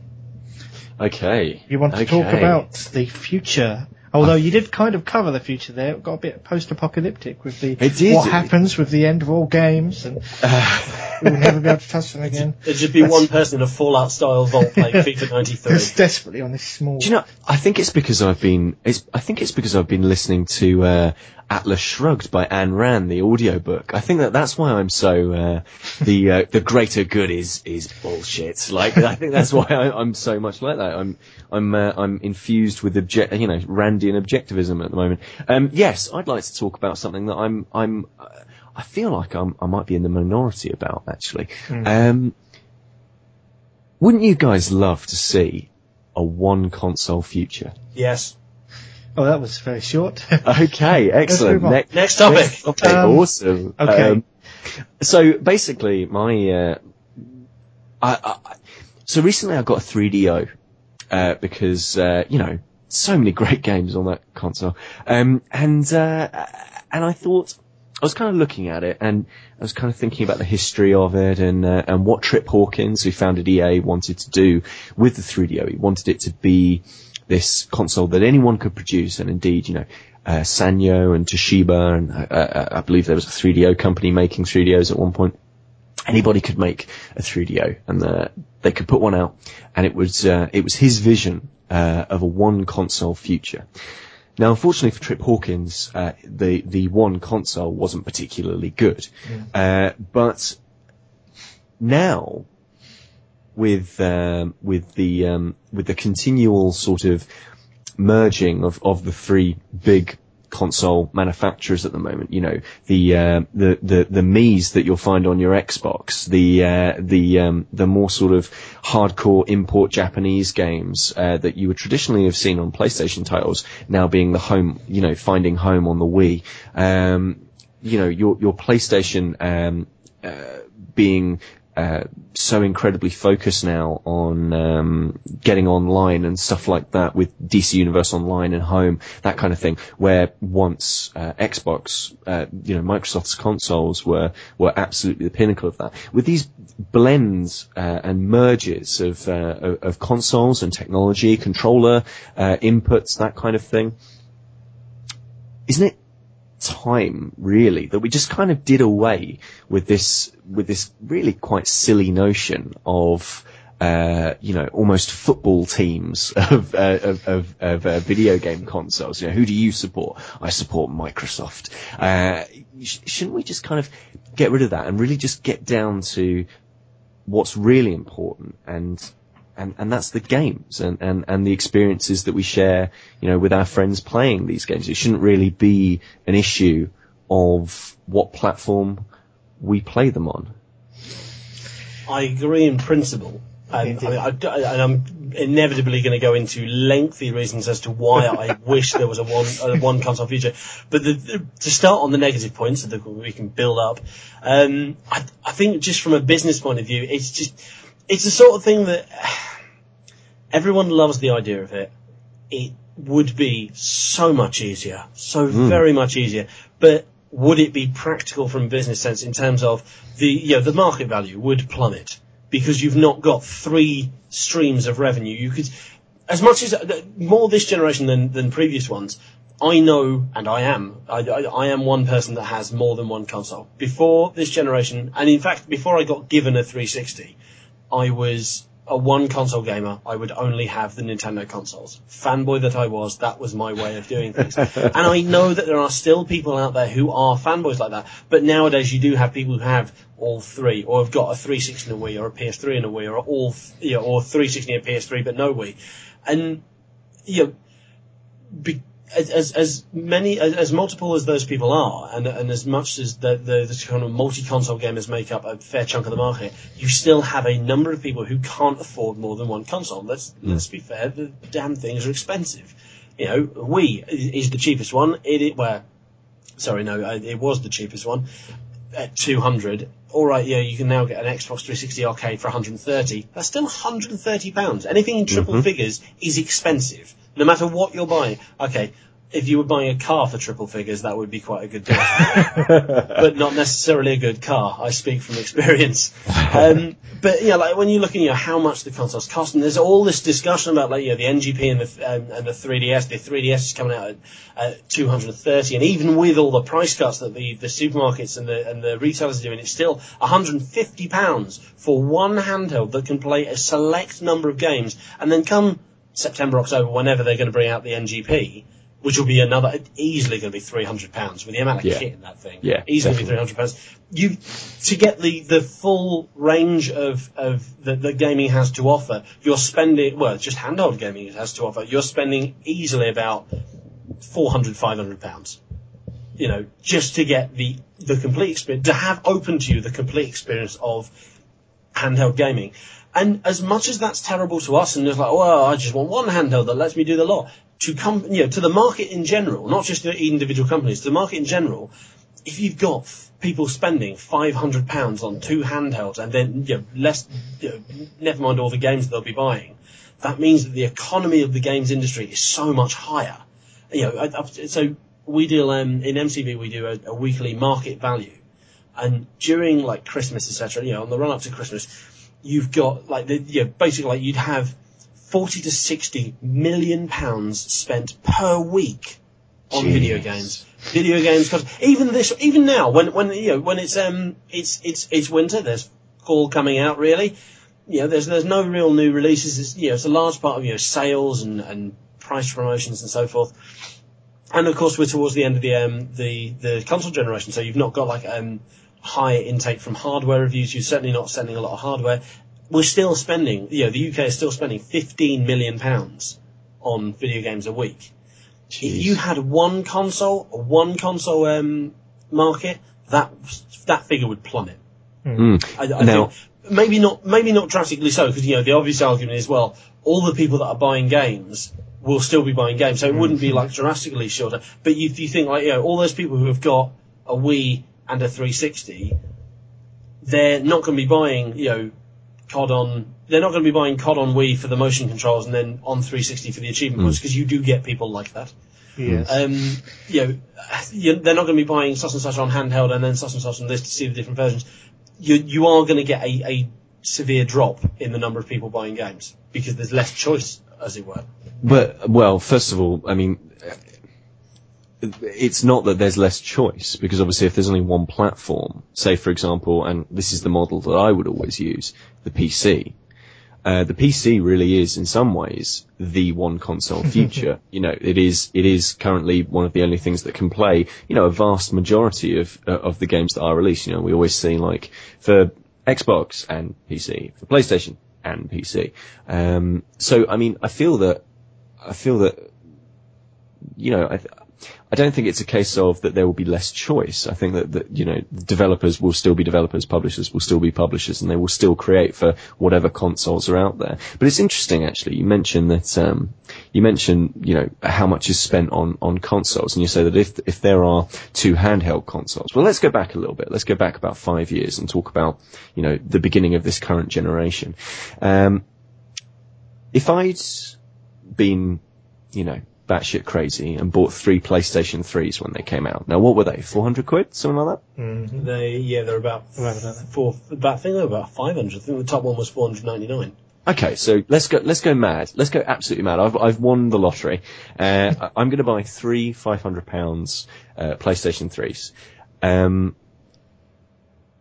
Okay. you want to okay. talk about the future Although you did kind of cover the future there, it got a bit post-apocalyptic with the It did. what happens with the end of all games, and (laughs) we'll never be able to touch them again. There'd just be one person in a Fallout style vault playing (laughs) FIFA 93. Just desperately on this small. Do you know? I think it's because I've been. It's. I think it's because I've been listening to uh, Atlas Shrugged by Ayn Rand, the audiobook. I think that that's why I'm so. Uh, the uh, the greater good is is bullshit. Like I think that's why I, I'm so much like that. I'm I'm uh, I'm infused with object. You know, Randian objectivism at the moment. Um, yes, I'd like to talk about something that I'm I'm. Uh, I feel like I'm, I might be in the minority about actually. Um, wouldn't you guys love to see a one console future? Yes. Oh, that was very short. (laughs) Okay, excellent. move on. Next, Next topic. okay, Um, awesome. okay. Um, so basically, my uh, I, I, so recently I got a 3DO uh, because uh, you know so many (laughs) great games on that console, um, and uh, and I thought I was kind of looking at it and I was kind of thinking about the history of it and uh, and what Trip Hawkins, who founded EA, wanted to do with the 3DO. He wanted it to be this console that anyone could produce, and indeed, you know, uh, Sanyo and Toshiba, and uh, uh, I believe there was a 3DO company making 3DOs at one point. Anybody could make a 3DO, and uh, they could put one out, and it was uh, it was his vision uh, of a one console future. Now, unfortunately for Trip Hawkins, uh, the the one console wasn't particularly good, uh, but now with um, with the um, with the continual sort of merging of, of the three big console manufacturers at the moment. You know, the uh, the the the Mii's that you'll find on your Xbox, the uh, the um, the more sort of hardcore import Japanese games uh, that you would traditionally have seen on PlayStation titles, now being the home, you know, finding home on the Wii. Um, you know, your your PlayStation um, uh, being uh, so incredibly focused now on um, getting online and stuff like that with DC Universe Online and Home, that kind of thing. Where once uh, Xbox, uh, you know, Microsoft's consoles were were absolutely the pinnacle of that. With these blends uh, and merges of, uh, of of consoles and technology, controller inputs, that kind of thing, isn't it time really that we just kind of did away with this with this really quite silly notion of uh, you know, almost football teams (laughs) of uh, of, of, of uh, video game consoles. You know, who do you support? I support Microsoft. Uh, sh- shouldn't we just kind of get rid of that and really just get down to what's really important and and, and that's the games and, and, and the experiences that we share, you know, with our friends playing these games. It shouldn't really be an issue of what platform we play them on. I agree in principle. And, I mean, I, d- and I'm inevitably going to go into lengthy reasons as to why I (laughs) wish there was a one a one console future. But the, the, to start on the negative points so that we can build up, um, I, I think just from a business point of view, it's just it's the sort of thing that (sighs) everyone loves the idea of it. It would be so much easier, so hmm. very much easier. But would it be practical from a business sense in terms of the you know the market value would plummet because you've not got three streams of revenue. You could, as much as more this generation than than previous ones. I know, and I am, I, I, I am one person that has more than one console. Before this generation, and in fact, before I got given a 360, I was a one console gamer. I would only have the Nintendo consoles. Fanboy that I was, that was my way of doing things. (laughs) and I know that there are still people out there who are fanboys like that. But nowadays you do have people who have all three, or have got a 360 and a Wii, or a PS3 and a Wii, or all, you know, or 360 and a PS3 but no Wii. And, you know, be, as, as, as many, as, as multiple as those people are, and, and as much as the, the, the kind of multi-console gamers make up a fair chunk of the market, you still have a number of people who can't afford more than one console. Let's, let's be fair, the damn things are expensive. You know, Wii is the cheapest one. It, it well, sorry, no, it was the cheapest one at 200. All right, yeah, you can now get an Xbox 360 arcade for 130. That's still 130 pounds. Anything in triple mm-hmm. figures is expensive, no matter what you're buying. Okay, if you were buying a car for triple figures, that would be quite a good deal, (laughs) but not necessarily a good car. I speak from experience. Um, but yeah, like when you're looking at how much the consoles cost, and there's all this discussion about like you know the NGP and the um, and the 3DS. The 3DS is coming out at, at 230, and even with all the price cuts that the, the supermarkets and the and the retailers are doing, it's still 150 pounds for one handheld that can play a select number of games, and then come September, October, whenever they're going to bring out the NGP which will be another easily going to be three hundred pounds with the amount of Yeah. kit in that thing. Yeah, easily be three hundred pounds. You to get the the full range of of that that gaming has to offer. You're spending well, just handheld gaming has to offer. You're spending easily about 400, 500 pounds. You know, just to get the the complete experience to have open to you the complete experience of handheld gaming. And as much as that's terrible to us, and it's like, well, I just want one handheld that lets me do the lot. To come, you know, to the market in general, not just the individual companies, to the market in general, if you've got people spending five hundred pounds on two handhelds, and then you know, less, you know, never mind all the games they'll be buying, that means that the economy of the games industry is so much higher. You know, I, I, so we deal um, in MCV, we do a, a weekly market value, and during like Christmas, etc., you know, on the run up to Christmas, you've got like the, you know, basically like you'd have 40 to 60 million pounds spent per week on video games. Video games cause even this even now when when you know when it's um it's it's it's winter there's fall coming out really. You know there's there's no real new releases. It's, you know it's a large part of you know sales and and price promotions and so forth. And of course we're towards the end of the um the the console generation so you've not got like um high intake from hardware reviews. You're certainly not sending a lot of hardware. We're still spending you know the UK is still spending 15 million pounds on video games a week. If you had one console, a one console um, market, that that figure would plummet. Mm. I, I Now- think maybe not maybe not drastically so because you know the obvious argument is well all the people that are buying games will still be buying games so it wouldn't be like drastically shorter. But you, if you think like you know all those people who have got a Wii and a 360 they're not going to be buying you know COD on they're not going to be buying COD on Wii for the motion controls and then on 360 for the achievement points because you do get people like that Yes. um, you know, (sighs) they're not going to be buying such and such on handheld and then such and such on this to see the different versions. You you are going to get a, a severe drop in the number of people buying games because there's less choice, as it were. But well, first of all, I mean, it's not that there's less choice because obviously, if there's only one platform, say for example, and this is the model that I would always use, the PC. Uh, the PC really is, in some ways, the one console (laughs) future. you know, it is it is currently one of the only things that can play. You know, a vast majority of uh, of the games that are released. You know, we always see like for Xbox and PC, for PlayStation and PC. Um, so, I mean, I feel that I feel that you know, I, I don't think it's a case of that there will be less choice. I think that, that, you know, developers will still be developers, publishers will still be publishers, and they will still create for whatever consoles are out there. But it's interesting, actually. You mentioned that, um, you mentioned, you know, how much is spent on, on consoles, and you say that if, if there are two handheld consoles, well, let's go back a little bit. Let's go back about five years and talk about, you know, the beginning of this current generation. Um, if I'd been, you know, batshit crazy and bought three PlayStation 3s when they came out. Now, what were they? 400 quid? Something like that? Mhm. They yeah, they're about Around about that. four. About, I think they were about 500. I think the top one was 499. Okay, so let's go. Let's go mad. Let's go absolutely mad. I've I've won the lottery. Uh, I- (laughs) I'm going to buy three five hundred pounds uh, PlayStation threes. Um,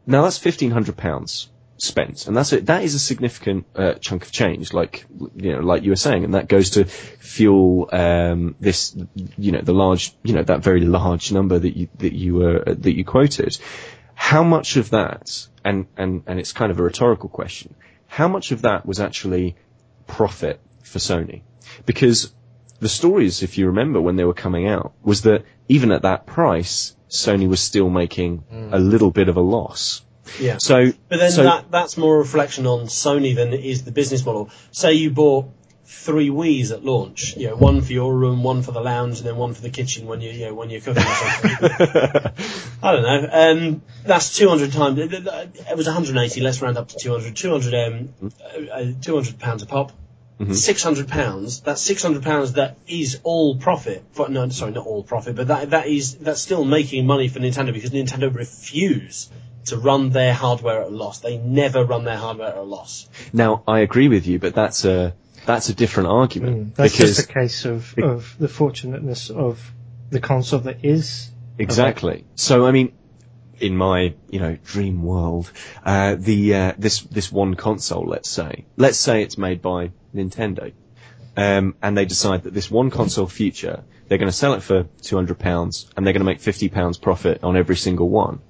now that's fifteen hundred pounds spent, and that's a, that is a significant uh, chunk of change. Like you know, like you were saying, and that goes to fuel um, this. You know, the large. You know, that very large number that you that you were uh, that you quoted. How much of that, and and and it's kind of a rhetorical question. How much of that was actually profit for Sony? Because the stories, if you remember when they were coming out, was that even at that price, Sony was still making a little bit of a loss. Yeah. So, But then so that that's more a reflection on Sony than it is the business model. Say you bought three Wii's at launch, you know, one for your room, one for the lounge, and then one for the kitchen when you, you know, when you're cooking or something. (laughs) I don't know. Um, that's 200 times. It it was 180. Let's round up to 200. 200. Um, uh, uh, 200 pounds a pop. Six hundred pounds. That's six hundred pounds. That is all profit. For, no, sorry, not all profit, but that that is that's still making money for Nintendo because Nintendo refuse to run their hardware at a loss. They never run their hardware at a loss. Now, I agree with you, but that's a that's a different argument Mm, that's because just a case of, of the fortunateness of the console that is. Exactly. So I mean, in my you know dream world, uh, the uh, this this one console, let's say, let's say it's made by Nintendo, um, and they decide that this one console future, they're going to sell it for two hundred pounds, and they're going to make fifty pounds profit on every single one.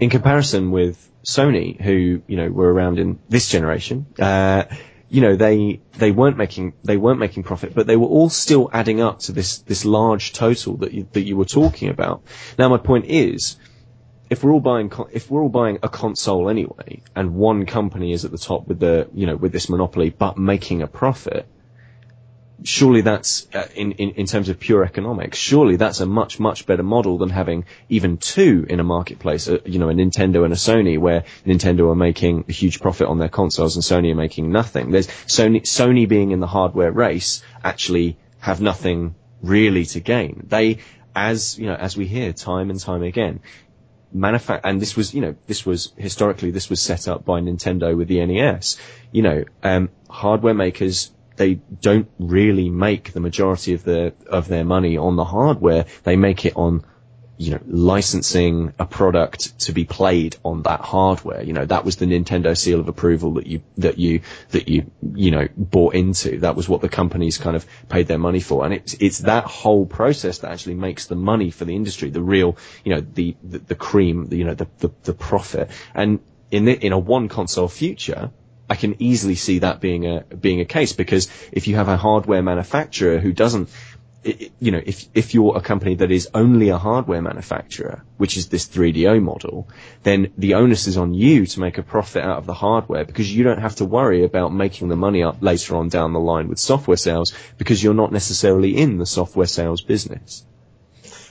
In comparison with Sony, who you know were around in this generation, uh, you know they they weren't making they weren't making profit, but they were all still adding up to this this large total that you, that you were talking about. Now my point is, if we're all buying if we're all buying a console anyway, and one company is at the top with the you know with this monopoly but making a profit, surely that's uh, in, in in terms of pure economics. Surely that's a much much better model than having even two in a marketplace. Uh, you know, a Nintendo and a Sony, where Nintendo are making a huge profit on their consoles and Sony are making nothing. There's Sony Sony being in the hardware race actually have nothing really to gain. They as you know, as we hear time and time again, manufact and this was you know this was historically this was set up by Nintendo with the NES. You know, um, hardware makers they don't really make the majority of the of their money on the hardware. They make it on you know licensing a product to be played on that hardware. You know that was the Nintendo seal of approval that you that you that you you know bought into. That was what the companies kind of paid their money for, and it's it's that whole process that actually makes the money for the industry, the real you know the the, the cream, the, you know the, the the profit. And in the, in a one console future, I can easily see that being a being a case because if you have a hardware manufacturer who doesn't, you know, if if you're a company that is only a hardware manufacturer, which is this 3DO model, then the onus is on you to make a profit out of the hardware because you don't have to worry about making the money up later on down the line with software sales because you're not necessarily in the software sales business.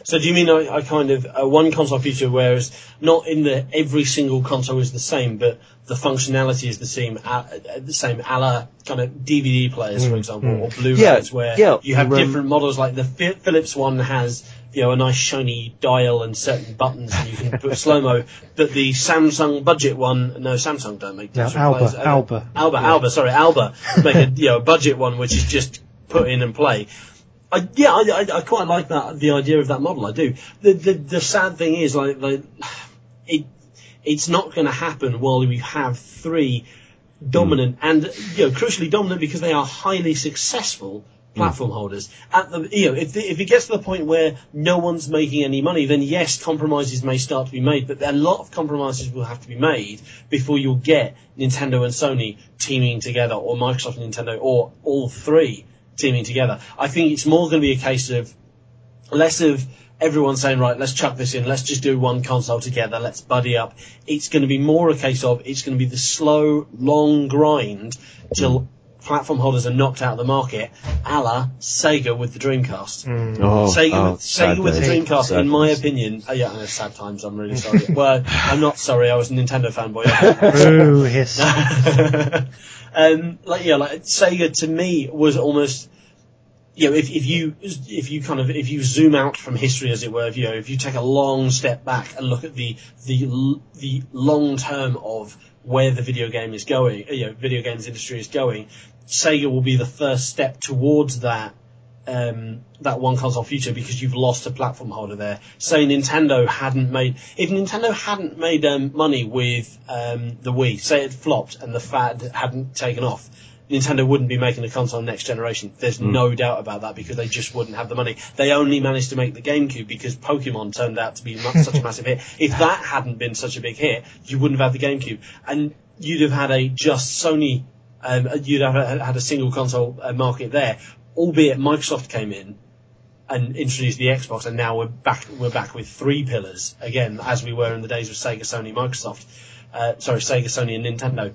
So do you mean I, kind of a one console future, whereas not in the every single console is the same, but the functionality is the same, uh, the same a la kind of DVD players, for example, or Blu-rays, Yeah, where yeah, you have um, different models. Like the Phi- Philips one has you know a nice shiny dial and certain buttons, and you can put (laughs) slow mo. But the Samsung budget one, no, Samsung don't make No, digital Alba, players. Alba. Alba, Alba, sorry, Alba (laughs) make a you know a budget one which is just put in and play. I, yeah, I, I, I quite like that the idea of that model. I do. The the, the sad thing is like, like it it's not going to happen while we have three dominant hmm. and you know crucially dominant because they are highly successful hmm. platform holders. At the you know if the, if it gets to the point where no one's making any money, then yes, compromises may start to be made, but a lot of compromises will have to be made before you'll get Nintendo and Sony teaming together, or Microsoft and Nintendo, or all three teaming together. I think it's more going to be a case of less of everyone saying, right, let's chuck this in, let's just do one console together, let's buddy up. It's going to be more a case of it's going to be the slow, long grind till platform holders are knocked out of the market, a la Sega with the Dreamcast. Oh, Sega, oh, with, Sega with the. Dreamcast, Sad in my days. opinion, oh yeah, sad times, I'm really sorry. (laughs) well, I'm not sorry, I was a Nintendo fanboy. (laughs) (laughs) Ooh, hiss. um, like yeah, like Sega to me was almost, you know, if, if you if you kind of if you zoom out from history, as it were, if you know, if you take a long step back and look at the the the long term of where the video game is going, you know, video games industry is going, Sega will be the first step towards that um, that one console future because you've lost a platform holder there. Say Nintendo hadn't made, if Nintendo hadn't made um, money with um, the Wii, say it flopped and the fad hadn't taken off, Nintendo wouldn't be making a console next generation. There's no doubt about that because they just wouldn't have the money. They only managed to make the GameCube because Pokemon turned out to be such a massive hit. If (laughs) that hadn't been such a big hit, you wouldn't have had the GameCube, and you'd have had a just Sony. Um, you'd have had had a single console uh, market there, albeit Microsoft came in and introduced the Xbox, and now we're back. We're back with three pillars again, as we were in the days of Sega, Sony, Microsoft. Uh, sorry, Sega, Sony, and Nintendo.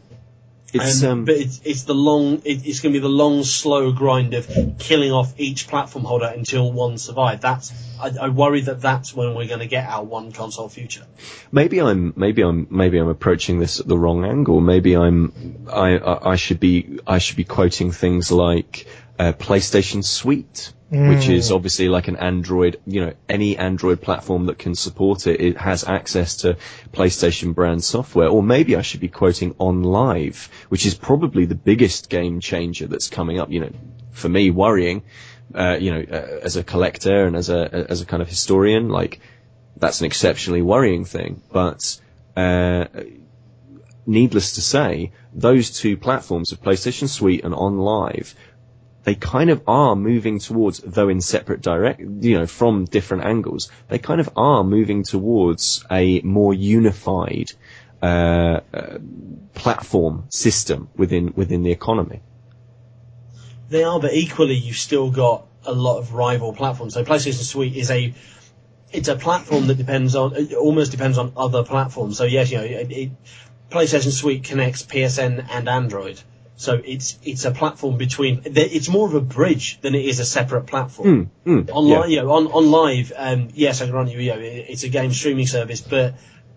It's Um, um, but it's, it's the long, it, it's going to be the long, slow grind of killing off each platform holder until one survives. That's, I, I worry that that's when we're going to get our one console future. maybe I'm maybe I'm maybe I'm approaching this at the wrong angle. Maybe I'm I I, I should be I should be quoting things like uh, PlayStation Suite, which is obviously like an Android. You know, any Android platform that can support it, it has access to PlayStation brand software. Or maybe I should be quoting OnLive, which is probably the biggest game changer that's coming up. You know, for me, worrying. Uh, you know, uh, as a collector and as a as a kind of historian, like that's an exceptionally worrying thing. But uh, needless to say, those two platforms of PlayStation Suite and OnLive, they kind of are moving towards, though in separate direct, you know, from different angles, they kind of are moving towards a more unified uh, uh, platform system within within the economy. They are, but equally, you've still got a lot of rival platforms. So PlayStation Suite is a, it's a platform that depends on, it almost depends on other platforms. So yes, you know, it, it, PlayStation Suite connects PSN and Android. So it's it's a platform between. It's more of a bridge than it is a separate platform. Mm, Online, yeah. you know, on OnLive, um, yes, I grant you, you know, it's a game streaming service, but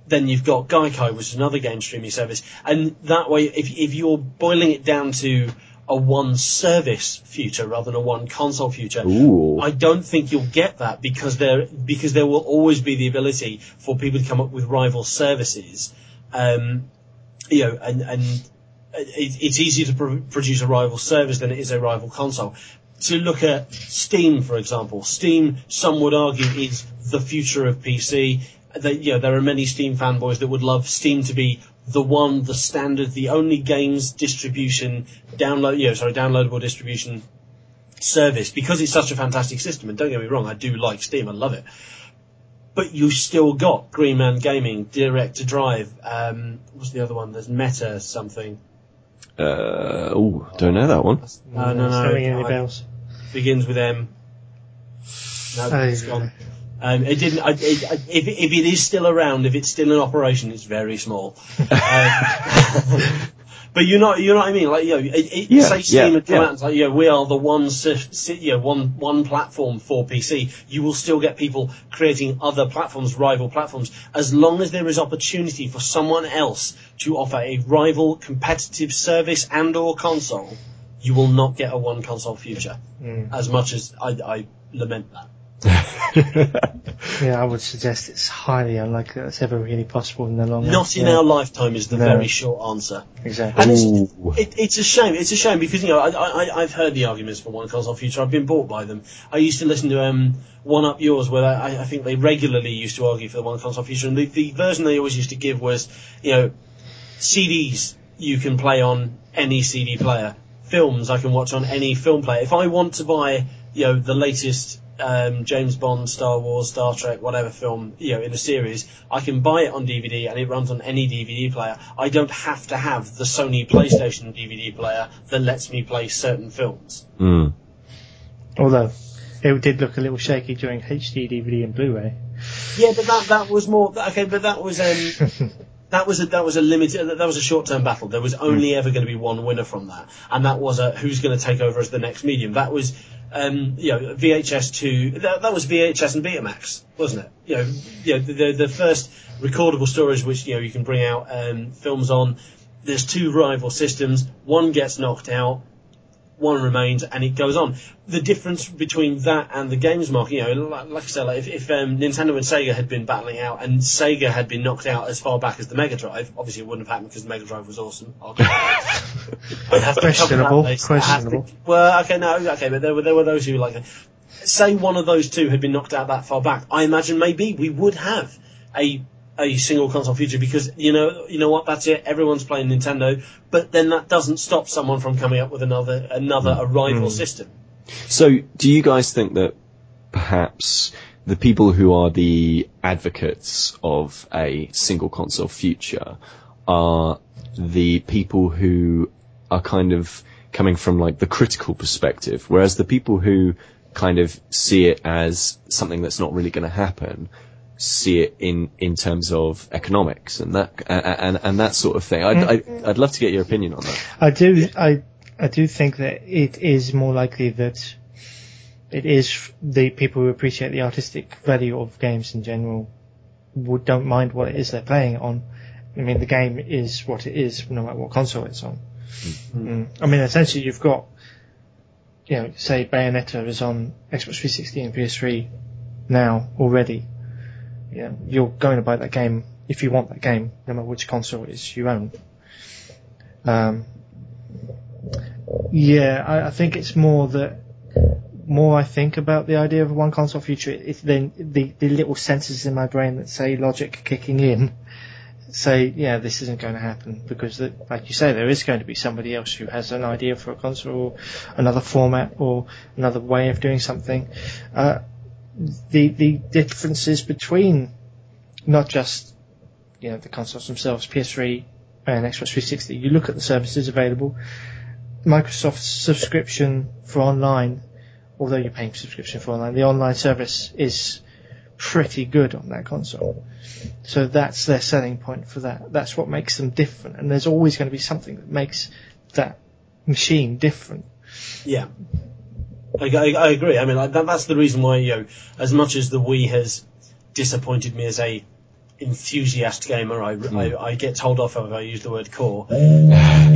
then you've got Gaikai, which is another game streaming service, and that way, if if you're boiling it down to a one service future rather than a one console future, Ooh. I don't think you'll get that because there because there will always be the ability for people to come up with rival services. Um, you know, and and it's easier to pro- produce a rival service than it is a rival console. To look at Steam, for example, Steam, some would argue, is the future of PC. They, you know, there are many Steam fanboys that would love Steam to be the one, the standard, the only games distribution download, you know, sorry, downloadable distribution service because it's such a fantastic system. And don't get me wrong, I do like Steam, I love it. But you still got Green Man Gaming, Direct2Drive. Um, what's the other one? There's Meta something. Uh, ooh, don't know that one. No, no, it's no, not ringing any bells. Begins with M. No, Oh, it's gone. Um, it didn't. I, it, I, if, if it is still around, if it's still in operation, it's very small. (laughs) Um, (laughs) but you know, you know what I mean. Like, you know, it, it, Yeah, say Steam yeah, and come yeah. out and say, yeah, we are the one, si- si- you know, one, one platform for PC. You will still get people creating other platforms, rival platforms, as long as there is opportunity for someone else to offer a rival competitive service and/or console. You will not get a one console future. Mm. As much as I, I lament that. (laughs) Yeah, I would suggest it's highly unlikely that's ever really possible in the long run. Not in Yeah, our lifetime is the No. very short answer. Exactly. And it's, it, it's a shame. It's a shame because you know I, I, I've heard the arguments for one console future. I've been bought by them. I used to listen to um, One Up Yours, where I, I think they regularly used to argue for the one console future. And the, the version they always used to give was, you know, CDs you can play on any CD player. Films I can watch on any film player. If I want to buy, you know, the latest um, James Bond, Star Wars, Star Trek, whatever film, you know, in a series, I can buy it on DVD and it runs on any DVD player. I don't have to have the Sony PlayStation DVD player that lets me play certain films. Mm. Although it did look a little shaky during HD, DVD, and Blu-ray. Yeah, but that that was more okay. But that was um, (laughs) that was a that was a limited that was a short term battle. There was only ever going to be one winner from that, and that was a who's going to take over as the next medium. That was um, you know VHS to that, that was VHS and Betamax, wasn't it? You know, you know the, the the first recordable storage which you know you can bring out um, films on. There's two rival systems. One gets knocked out one remains, and it goes on. The difference between that and the games market, you know, like, like I said, like if, if um, Nintendo and Sega had been battling out, and Sega had been knocked out as far back as the Mega Drive, obviously it wouldn't have happened because the Mega Drive was awesome. (laughs) I'd have to Questionable, cover that base. I have to- well, okay, no, okay, but there were there were those who like, say one of those two had been knocked out that far back. I imagine maybe we would have a a single console future because you know you know what that's it everyone's playing Nintendo but then that doesn't stop someone from coming up with another another mm. a rival mm. system So, do you guys think that perhaps the people who are the advocates of a single console future are the people who are kind of coming from like the critical perspective, whereas the people who kind of see it as something that's not really going to happen see it in, in terms of economics and that and and, and that sort of thing. I'd, mm. I, I'd love to get your opinion on that. I do, I, I do think that it is more likely that it is the people who appreciate the artistic value of games in general would don't mind what it is they're playing on. I mean, the game is what it is, no matter what console it's on. Mm. I mean, essentially, you've got, you know, say Bayonetta is on Xbox 360 and PS3 now already. You know, you're going to buy that game if you want that game, no matter which console it is you own. Um, yeah, I, I think it's more that more I think about the idea of a one console future, it's then the, the little senses in my brain that say logic kicking in say, yeah, this isn't going to happen because, like you say, there is going to be somebody else who has an idea for a console, or another format, or another way of doing something. Uh, the the differences between not just you know the consoles themselves, PS3 and Xbox 360. You look at the services available. Microsoft's subscription for online, although you're paying subscription for online, the online service is pretty good on that console. So that's their selling point for that. That's what makes them different. And there's always going to be something that makes that machine different. Yeah. I, I, I agree. I mean, that, that's the reason why, you know, as much as the Wii has disappointed me as a enthusiast gamer, I, I, I get told off if I use the word core. (sighs)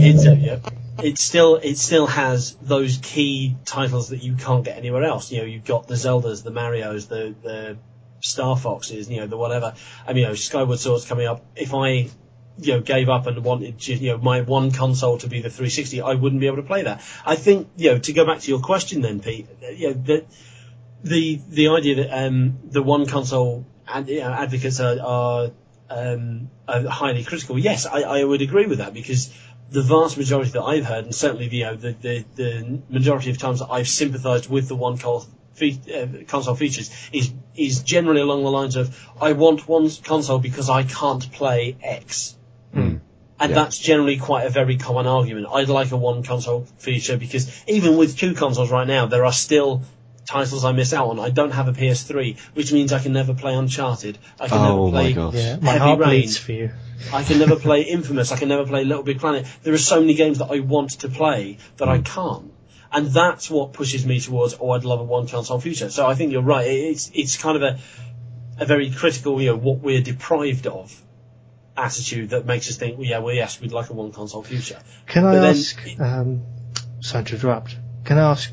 It's, uh, yeah, it still it still has those key titles that you can't get anywhere else. You know, you've got the Zeldas, the Mario's, the the Star Foxes, you know, the whatever. I mean, you know, Skyward Sword's coming up. If I you know, gave up and wanted to, you know, my one console to be the 360, I wouldn't be able to play that. I think, you know, to go back to your question then, Pete, you know, the, the, the idea that, um, the one console ad, you know, advocates are, are, um, are highly critical. Yes, I, I would agree with that because the vast majority that I've heard, and certainly, you know, the, the, the majority of times that I've sympathised with the one console fe- uh, console features is is generally along the lines of I want one console because I can't play X. Mm. And Yeah. that's generally quite a very common argument. I'd like a one console feature because even with two consoles right now, there are still titles I miss out on. I don't have a PS3, which means I can never play Uncharted. I can Oh never my play gosh. Yeah, my Heavy heart Rain. bleeds for you. I can never (laughs) play Infamous. I can never play Little Big Planet. There are so many games that I want to play that I can't. And that's what pushes me towards, oh, I'd love a one console future. So I think you're right. It's, it's kind of a, a very critical, you know, what we're deprived of attitude that makes us think, well, yeah, well, yes, we'd like a one console future. Can I But then- ask, um, sorry to interrupt, can I ask,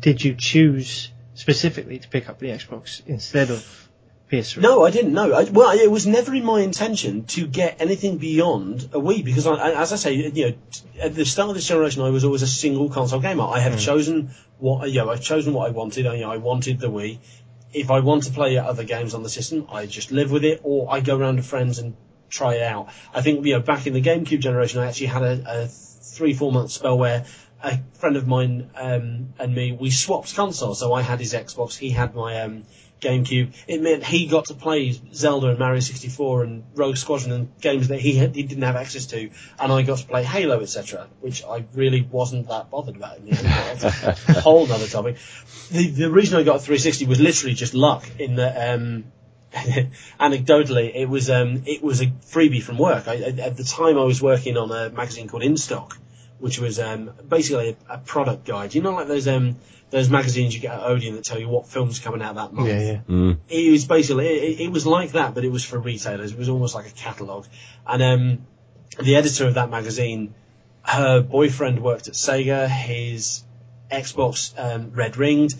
did you choose specifically to pick up the Xbox instead of PS3? No, I didn't know. I, well, it was never in my intention to get anything beyond a Wii because, I, as I say, you know, at the start of this generation, I was always a single console gamer. I have chosen what you know, I've chosen what I wanted. I, you know, I wanted the Wii. If I want to play other games on the system, I just live with it, or I go around to friends and try it out. I think you know, back in the GameCube generation, I actually had a, a three, four month spell where a friend of mine um, and me we swapped consoles. So I had his Xbox, he had my um, GameCube. It meant he got to play Zelda and Mario 64 and Rogue Squadron and games that he had, he didn't have access to, and I got to play Halo, etc., which I really wasn't that bothered about in the end. That's (laughs) a whole other topic. The the reason I got a 360 was literally just luck. In that, um, (laughs) anecdotally, it was um, it was a freebie from work. I, at at the time, I was working on a magazine called In Stock, which was um, basically a, a product guide. You know, like those um, those magazines you get at Odeon that tell you what films are coming out that month Yeah, yeah. Mm. it was basically it, it was like that, but it was for retailers. It was almost like a catalogue. And um, the editor of that magazine, her boyfriend worked at Sega. His Xbox um, red ringed.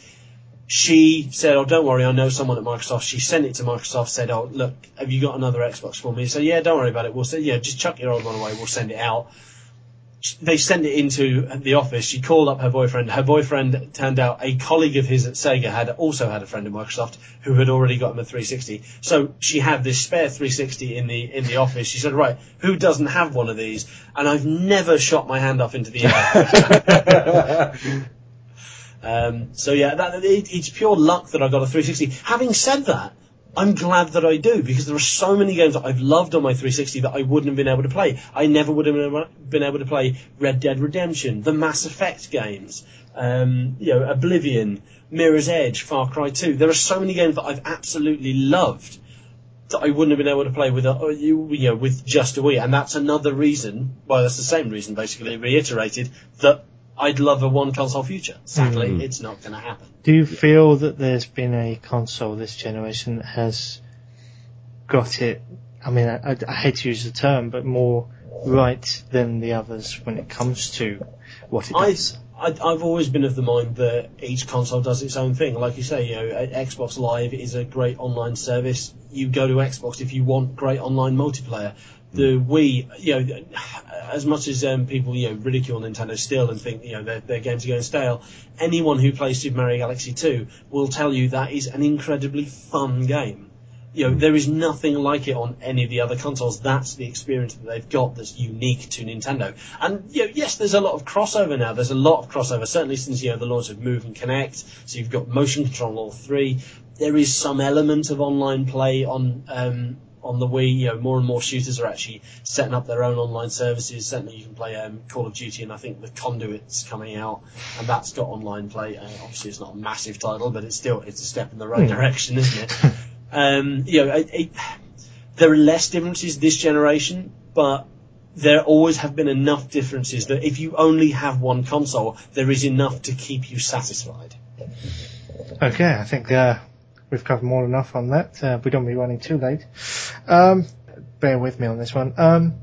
She said, "Oh, don't worry, I know someone at Microsoft." She sent it to Microsoft. Said, "Oh, look, have you got another Xbox for me?" He said, "Yeah, don't worry about it. We'll say, yeah, just chuck your old one away. We'll send it out." They sent it into the office. She called up her boyfriend. Her boyfriend turned out a colleague of his at Sega had also had a friend at Microsoft who had already got him a 360. So she had this spare 360 in the in the office. She said, "Right, who doesn't have one of these?" And I've never shot my hand off into the air. (laughs) um, so yeah, that, it, it's pure luck that I got a 360. Having said that. I'm glad that I do because there are so many games that I've loved on my 360 that I wouldn't have been able to play. I never would have been able- to play Red Dead Redemption, the Mass Effect games, um, you know, Oblivion, Mirror's Edge, Far Cry 2. There are so many games that I've absolutely loved that I wouldn't have been able to play with a, you you know with just a Wii, and that's another reason. Well, that's the same reason, basically reiterated that I'd love a one console future. Sadly, Mm. it's not going to happen. Do you feel that there's been a console this generation that has got it? I mean, I, I, hate to use the term, but more right than the others when it comes to what it does. I, I've always been of the mind that each console does its own thing. Like you say, you know, Xbox Live is a great online service. You go to Xbox if you want great online multiplayer. The Wii, you know, as much as um, people you know ridicule Nintendo still and think you know their, their games are going stale, anyone who plays Super Mario Galaxy 2 will tell you that is an incredibly fun game. You know, there is nothing like it on any of the other consoles. That's the experience that they've got that's unique to Nintendo. And you know, yes, there's a lot of crossover now. There's a lot of crossover, certainly since you know the launch of Move and Kinect. So you've got motion control on all three. There is some element of online play on um, on the Wii. You know, more and more shooters are actually setting up their own online services. Certainly, you can play um, Call of Duty, and I think the Conduit's coming out, and that's got online play. Uh, obviously, it's not a massive title, but it's still it's a step in the right Hmm. direction, isn't it? (laughs) Um, you know, it, it, there are less differences this generation, but there always have been enough differences that if you only have one console, there is enough to keep you satisfied. Okay, I think uh, we've covered more than enough on that. Uh, we don't be running too late. Um, bear with me on this one. Um,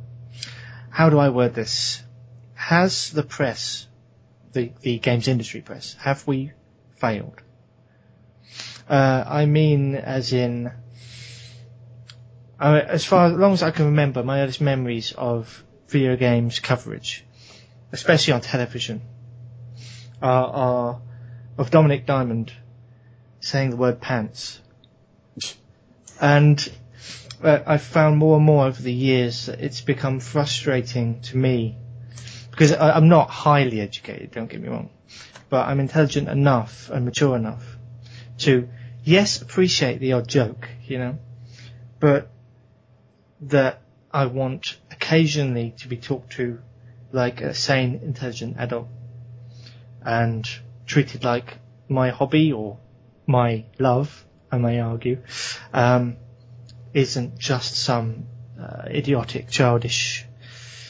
how do I word this? Has the press, the, the games industry press, have we failed? Uh, I mean, as in, as far as long as I can remember, my earliest memories of video games coverage, especially on television, are, are of Dominic Diamond saying the word pants. And uh, I've found more and more over the years that it's become frustrating to me because I, I'm not highly educated, don't get me wrong, but I'm intelligent enough and mature enough to, yes, appreciate the odd joke, you know, but that I want occasionally to be talked to like a sane, intelligent adult and treated like my hobby or my love, I may argue, um, isn't just some uh, idiotic, childish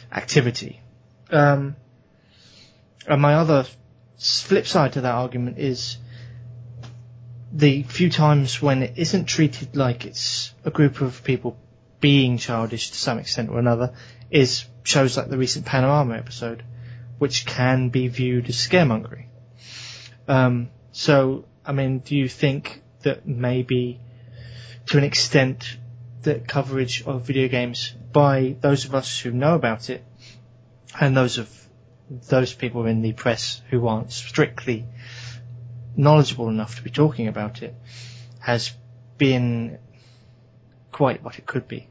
activity. Um, and my other flip side to that argument is the few times when it isn't treated like it's a group of people being childish to some extent or another is shows like the recent Panorama episode, which can be viewed as scaremongering. Um, so, I mean, do you think that maybe, to an extent, that coverage of video games by those of us who know about it, and those of those people in the press who aren't strictly knowledgeable enough to be talking about it, has been quite what it could be.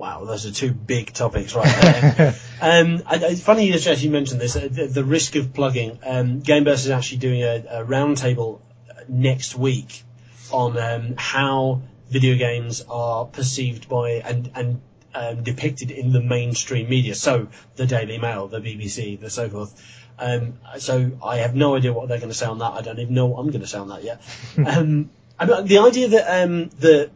Wow, those are two big topics right there. (laughs) um, I, I, funny as you mentioned this, uh, the, the risk of plugging. Um, Gameburst is actually doing a, a roundtable next week on um, how video games are perceived by and and um, depicted in the mainstream media. So the Daily Mail, the BBC, the so forth. Um, so I have no idea what they're going to say on that. I don't even know what I'm going to say on that yet. (laughs) um, I mean, the idea that um, the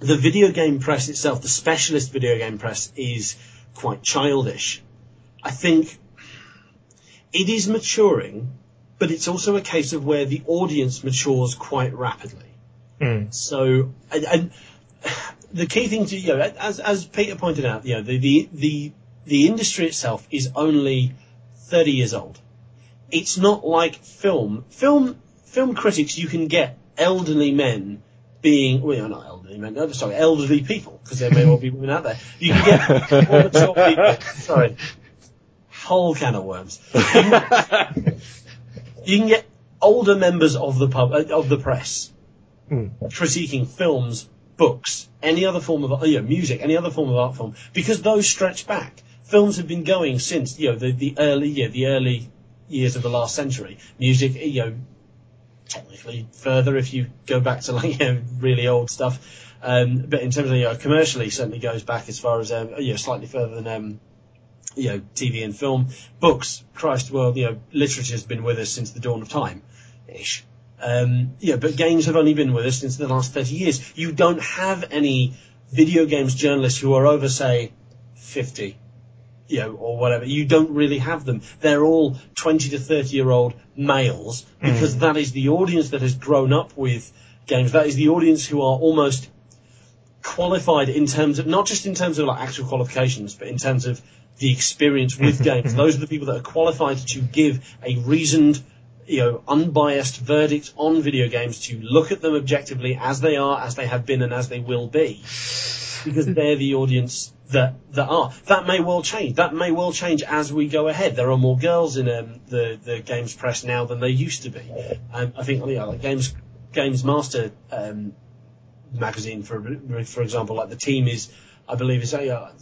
the video game press itself, the specialist video game press, is quite childish. I think it is maturing, but it's also a case of where the audience matures quite rapidly. Mm. So, and, and the key thing to you know, as as Peter pointed out, you know, the the the, the industry itself is only thirty years old. It's not like film. Film film critics, you can get elderly men being well, not elderly men, no, sorry, elderly people, because there may well be women out there. You can get mature people. (laughs) Sorry, whole can of worms. you can get older members of the pub uh, of the press Mm. critiquing films, books, any other form of you know, music, any other form of art form, because those stretch back. Films have been going since you know the, the early yeah, the early years of the last century. Music, you know, technically further if you go back to like (laughs) you know, really old stuff. Um, but in terms of you know, commercially, certainly goes back as far as um, you know slightly further than um, you know TV and film. Books, Christ, well, you know, literature has been with us since the dawn of time, ish. Um, yeah, but games have only been with us since the last 30 years. You don't have any video games journalists who are over, say, 50, you know, or whatever. You don't really have them. They're all 20 to 30 year old males hmm. because that is the audience that has grown up with games. That is the audience who are almost qualified in terms of, not just in terms of like actual qualifications, but in terms of the experience with (laughs) games. Those are the people that are qualified to give a reasoned, you know, unbiased verdict on video games to look at them objectively as they are, as they have been, and as they will be, because they're the audience that that are. That may well change. That may well change as we go ahead. There are more girls in um, the the games press now than there used to be. Um, I think know, like games Games Master um, magazine, for for example, like the team is. I believe is uh,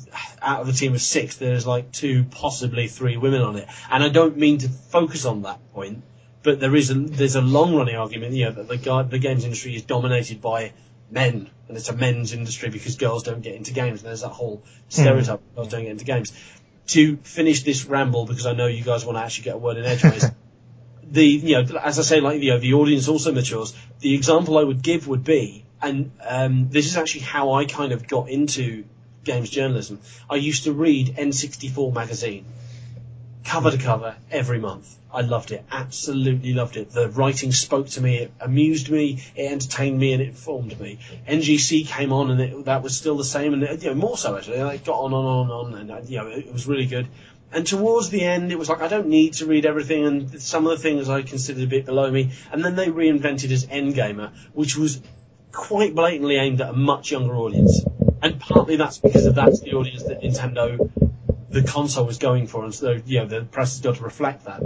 out of the team of six, there's like two, possibly three women on it, and I don't mean to focus on that point, but there is a there's a long running argument, you know, that the the games industry is dominated by men, and it's a men's industry because girls don't get into games. And there's that whole stereotype of girls don't get into games. To finish this ramble, because I know you guys want to actually get a word in edgeways. (laughs) the you know, as I say, like you know, the audience also matures. The example I would give would be, and um, this is actually how I kind of got into games journalism. I used to read N64 magazine, cover to cover, every month. I loved it, absolutely loved it. The writing spoke to me, it amused me, it entertained me, and it informed me. NGC came on, and it, that was still the same, and it, you know, more so actually. It got on and on and on, and you know, it was really good. And towards the end, it was like I don't need to read everything, and some of the things I considered a bit below me. And then they reinvented as NGamer, which was quite blatantly aimed at a much younger audience. And partly that's because of that's the audience that Nintendo, the console was going for, and so you know the press has got to reflect that.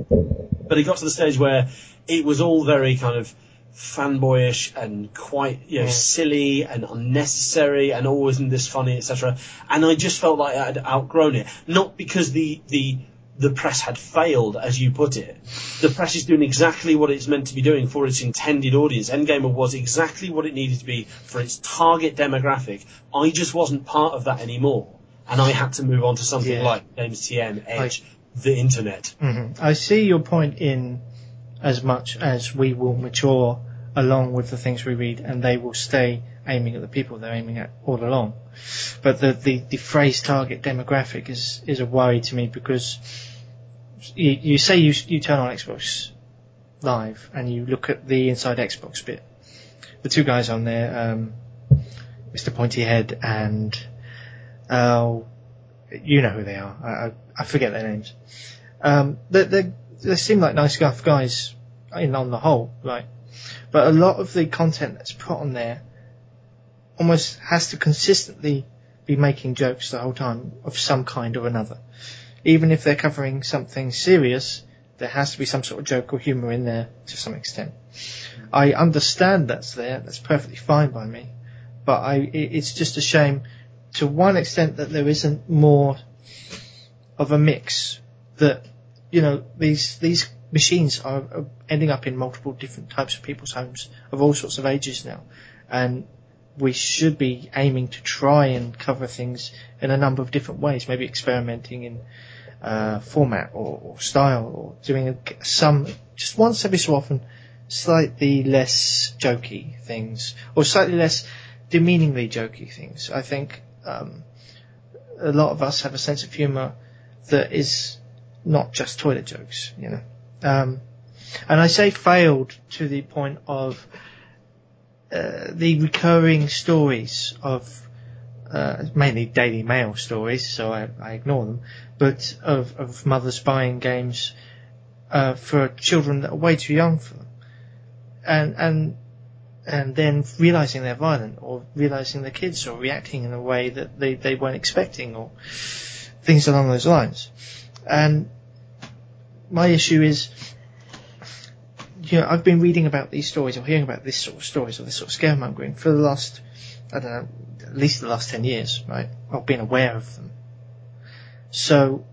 But it got to the stage where it was all very kind of fanboyish and quite you know silly and unnecessary and oh isn't this funny etc and I just felt like I'd outgrown it. Not because the the the press had failed as you put it. The press is doing exactly what it's meant to be doing for its intended audience. NGamer was exactly what it needed to be for its target demographic. I just wasn't part of that anymore and I had to move on to something Yeah. like TM Edge the internet Mhm. I see your point in as much as we will mature along with the things we read and they will stay aiming at the people they're aiming at all along. But the, the, the phrase target demographic is, is a worry to me because you, you say you, you turn on Xbox Live and you look at the inside Xbox bit. The two guys on there, um, Mr. Pointy Head and, uh, you know who they are. I, I, I forget their names. Um, they, they, they seem like nice enough guys in on the whole, right? But a lot of the content that's put on there almost has to consistently be making jokes the whole time of some kind or another. Even if they're covering something serious, there has to be some sort of joke or humour in there to some extent. I understand that's there, that's perfectly fine by me, but I, it, it's just a shame to one extent that there isn't more of a mix that you know these these machines are, ending up in multiple different types of people's homes of all sorts of ages now, and we should be aiming to try and cover things in a number of different ways. Maybe experimenting in uh, format or, or style, or doing a, some just once every so often slightly less jokey things, or slightly less demeaningly jokey things. I think um, a lot of us have a sense of humour that is not just toilet jokes, you know. Um, and I say failed to the point of uh, the recurring stories of uh, mainly Daily Mail stories, so I, I ignore them, but of, of mothers buying games uh, for children that are way too young for them, and and and then realizing they're violent or realizing the kids are reacting in a way that they, they weren't expecting or things along those lines. And my issue is, you know, I've been reading about these stories or hearing about this sort of stories or this sort of scaremongering for the last, I don't know, at least the last 10 years, right? Or being aware of them. So,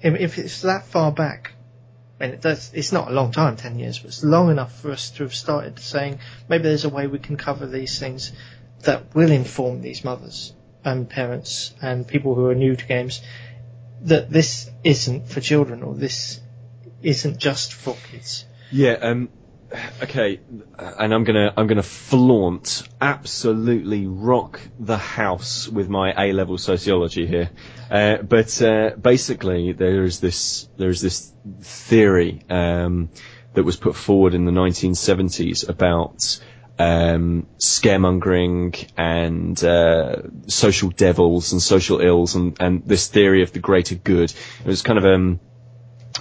if, if it's that far back, and it does, it's not a long time, 10 years, but it's long enough for us to have started saying maybe there's a way we can cover these things that will inform these mothers and parents and people who are new to games that this isn't for children or this isn't just for kids. Yeah, um, okay, and I'm gonna I'm gonna flaunt, absolutely rock the house with my A level sociology here. Uh, but uh, basically, there is this there is this theory um, that was put forward in the 1970s about um, scaremongering and uh, social devils and social ills and, and this theory of the greater good. It was kind of um,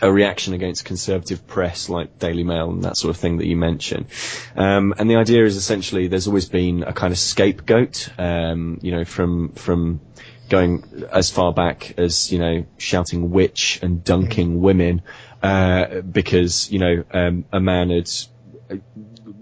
a reaction against conservative press like Daily Mail and that sort of thing that you mentioned. Um, and the idea is essentially there's always been a kind of scapegoat, um, you know, from from going as far back as you know shouting witch and dunking women uh, because you know um, a man had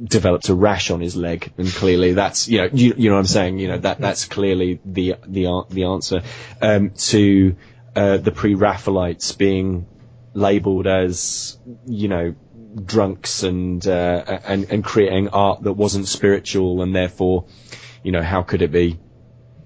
developed a rash on his leg, and clearly that's you know you, you know what I'm saying. You know that that's clearly the the the answer um, to uh, the pre-Raphaelites being labelled as you know drunks and uh, and and creating art that wasn't spiritual, and therefore you know how could it be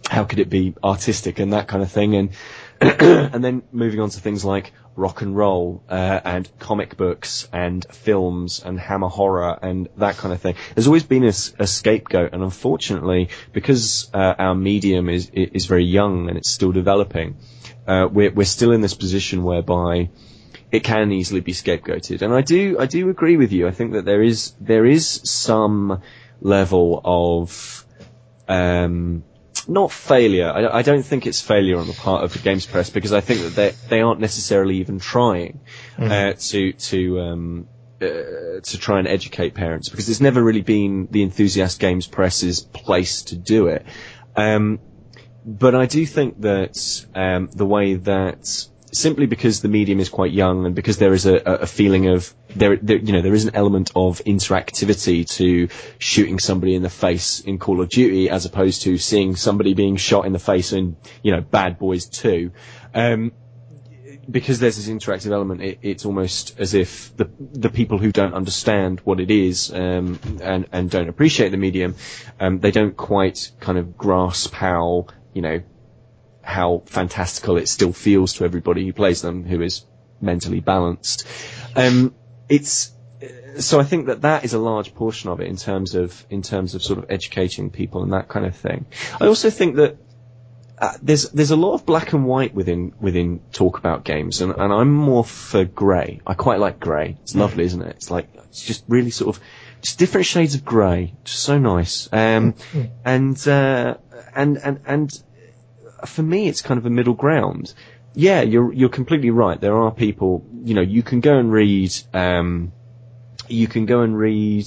how could it be artistic and that kind of thing and (clears throat) and then moving on to things like rock and roll uh, and comic books and films and hammer horror and that kind of thing. There's always been a, a scapegoat, and unfortunately, because uh, our medium is is very young and it's still developing, uh, we're we're still in this position whereby it can easily be scapegoated. And I do I do agree with you. I think that there is there is some level of um, not failure. I, I, don't think it's failure on the part of the games press because I think that they they aren't necessarily even trying mm-hmm. uh, to to um, uh, to try and educate parents because it's never really been the enthusiast games press's place to do it. Um, but I do think that um, the way that simply because the medium is quite young and because there is a, a feeling of there, there, you know, there is an element of interactivity to shooting somebody in the face in Call of Duty as opposed to seeing somebody being shot in the face in, you know, Bad Boys 2. Um, because there's this interactive element, it, it's almost as if the the people who don't understand what it is um, and and don't appreciate the medium, um, they don't quite kind of grasp how you know how fantastical it still feels to everybody who plays them, who is mentally balanced. Um, it's so I think that that is a large portion of it in terms of in terms of sort of educating people and that kind of thing. I also think that uh, there's there's a lot of black and white within within talk about games, and, and I'm more for grey. I quite like grey. It's lovely, isn't it? It's like it's just really sort of just different shades of grey, just so nice. Um, mm. and uh, and and and for me, it's kind of a middle ground. Yeah, you're you're completely right. There are people, you know, you can go and read, um, you can go and read.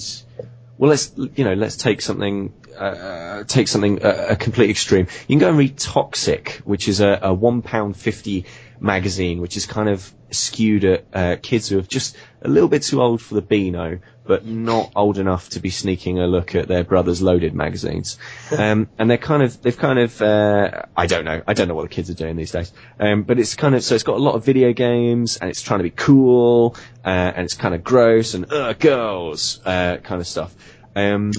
Well, let's you know, let's take something uh, take something uh, a complete extreme. You can go and read Toxic, which is a, a one pound fifty magazine, which is kind of skewed at uh, kids who are just a little bit too old for the Beano, but not old enough to be sneaking a look at their brother's loaded magazines. (laughs) Um, and they're kind of, they've kind of, uh, I don't know, I don't know what the kids are doing these days. Um, but it's kind of, so it's got a lot of video games, and it's trying to be cool, uh, and it's kind of gross and uh, girls, uh, kind of stuff. Um,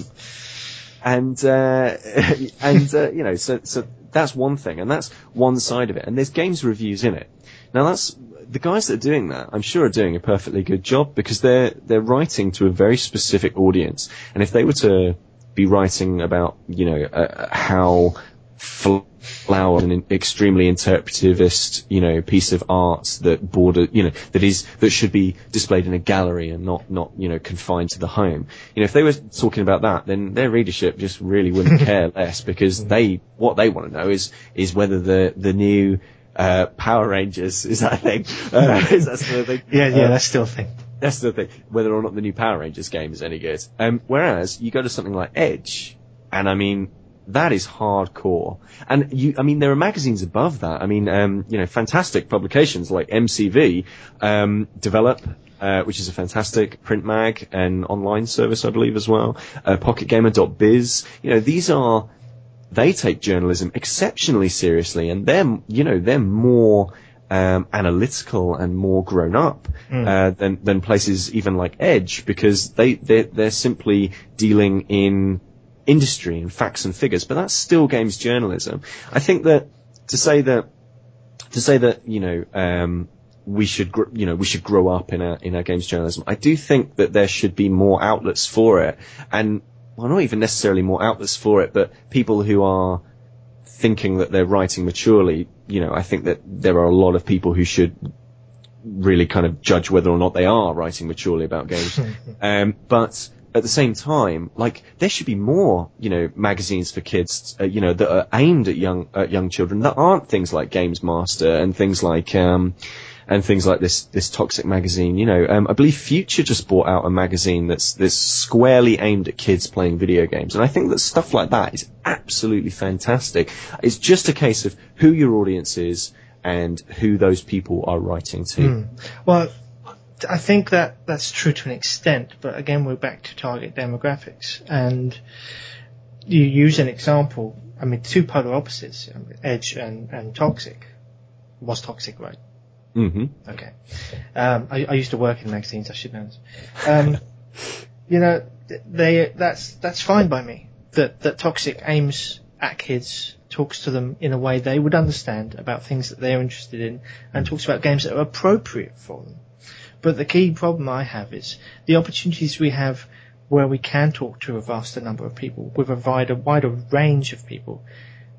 and uh, (laughs) and uh, you know, so so that's one thing, and that's one side of it. And there's games reviews in it. Now that's the guys that are doing that, I'm sure, are doing a perfectly good job because they're they're writing to a very specific audience. And if they were to be writing about, you know, uh, how flower an extremely interpretivist, you know, piece of art that border, you know, that is that should be displayed in a gallery and not not you know confined to the home. You know, if they were talking about that, then their readership just really wouldn't (laughs) care less because they what they want to know is is whether the the new uh, Power Rangers is that a thing? Uh, (laughs) is that still a thing? Yeah, yeah, uh, that's still a thing. That's the thing. Whether or not the new Power Rangers game is any good. Um, whereas you go to something like Edge, and I mean, that is hardcore. And you, I mean, there are magazines above that. I mean, um, you know, fantastic publications like MCV, um, develop, uh, which is a fantastic print mag and online service, I believe, as well. Uh, PocketGamer.biz. You know, these are, they take journalism exceptionally seriously and they're, you know, they're more, um, analytical and more grown up mm. uh, than than places even like Edge because they they're, they're simply dealing in industry and facts and figures, but that's still games journalism. I think that to say that to say that you know um, we should, gr- you know, we should grow up in our in our games journalism. I do think that there should be more outlets for it, and well, not even necessarily more outlets for it, but people who are thinking that they're writing maturely. You know, I think that there are a lot of people who should really kind of judge whether or not they are writing maturely about games. (laughs) um, but at the same time, like there should be more, you know, magazines for kids, uh, you know, that are aimed at young at young children that aren't things like Games Master and things like um, and things like this this toxic magazine. You know, um, I believe Future just bought out a magazine that's that's squarely aimed at kids playing video games, and I think that stuff like that is absolutely fantastic. It's just a case of who your audience is and who those people are writing to. Well, I think that that's true to an extent, but again, we're back to target demographics. And you use an example, I mean, two polar opposites, Edge and, and Toxic. Was Toxic right? hmm Okay. Um, I, I used to work in magazines, I should know this. Um, (laughs) you know, they, that's, that's fine by me. That, that Toxic aims at kids, talks to them in a way they would understand about things that they're interested in, and talks about games that are appropriate for them. But the key problem I have is the opportunities we have where we can talk to a vaster number of people with a wider, wider range of people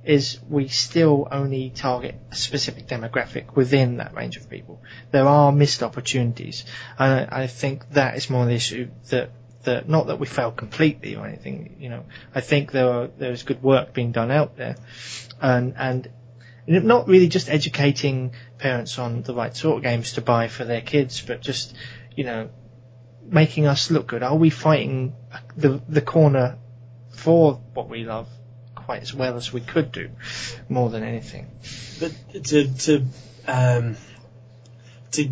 is we still only target a specific demographic within that range of people. There are missed opportunities. And I, I think that is more the issue that, that, not that we fail completely or anything, you know, I think there are, there is good work being done out there. And, and not really just educating parents on the right sort of games to buy for their kids, but just, you know, making us look good. Are we fighting the, the corner for what we love quite as well as we could do, more than anything? But to to um, to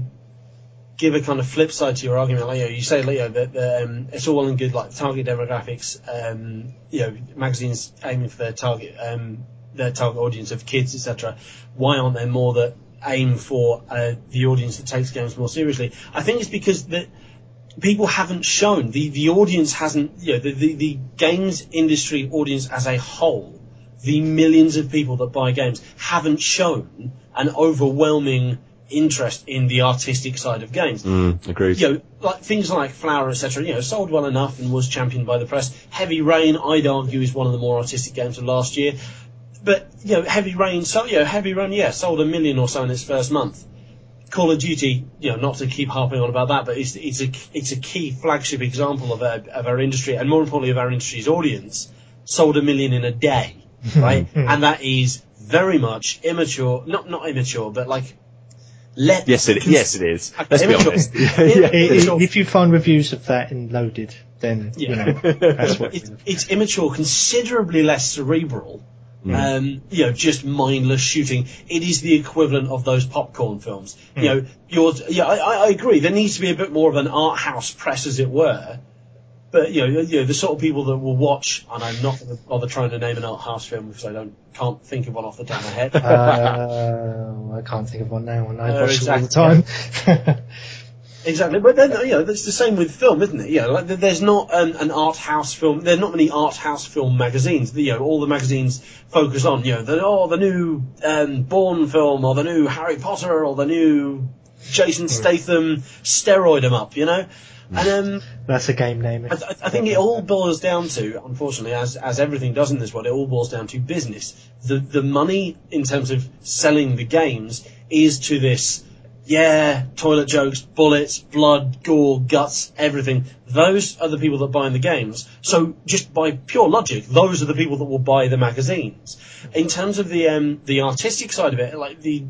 give a kind of flip side to your argument, Leo. you, say, Leo, that um, it's all well and good, like target demographics, um, you know, magazines aiming for their target um, their target audience of kids, etc. Why aren't there more that aim for uh, the audience that takes games more seriously? I think it's because that people haven't shown the the audience hasn't you know the, the the games industry audience as a whole the millions of people that buy games haven't shown an overwhelming interest in the artistic side of games Mm, agreed. you know, like things like Flower, etc., you know, sold well enough and was championed by the press. Heavy Rain, I'd argue, is one of the more artistic games of last year. But, you know, Heavy Rain, so, you know, Heavy Rain, yeah, sold a million or so in its first month. Call of Duty, you know, not to keep harping on about that, but it's, it's a, it's a key flagship example of our, of our industry, and more importantly of our industry's audience, sold a million in a day, (laughs) right? and that is very much immature, not, not immature, but like, let Yes, it yes it is. Okay, Let's be honest. (laughs) Yeah, yeah. I- it's all- i- if you find reviews of that in Loaded, then, you Yeah. know, that's what (laughs) it's, it's immature, considerably less cerebral. Um, you know, just mindless shooting. It is the equivalent of those popcorn films. You know, you're, yeah, I, I- I agree. There needs to be a bit more of an art house press, as it were. But you know, you know, the sort of people that will watch, and I'm not going to bother trying to name an art house film because I don't can't think of one off the top of my head. Uh, (laughs) I can't think of one now, and I Uh, watch it all the exactly, time. (laughs) Exactly, but then you know that's the same with film, isn't it? You know, like there's not um, an art house film. There are not many art house film magazines. You know, all the magazines focus on you know the oh the new um, Bourne film or the new Harry Potter or the new Jason Statham steroid 'em up. You know, and um, (laughs) That's a game name. I, I- I think it all boils down to, unfortunately, as as everything does in this world, it all boils down to business. The the money in terms of selling the games is to this. Yeah, toilet jokes, bullets, blood, gore, guts, everything. Those are the people that buy the games. So just by pure logic, those are the people that will buy the magazines. In terms of the um, the artistic side of it, like the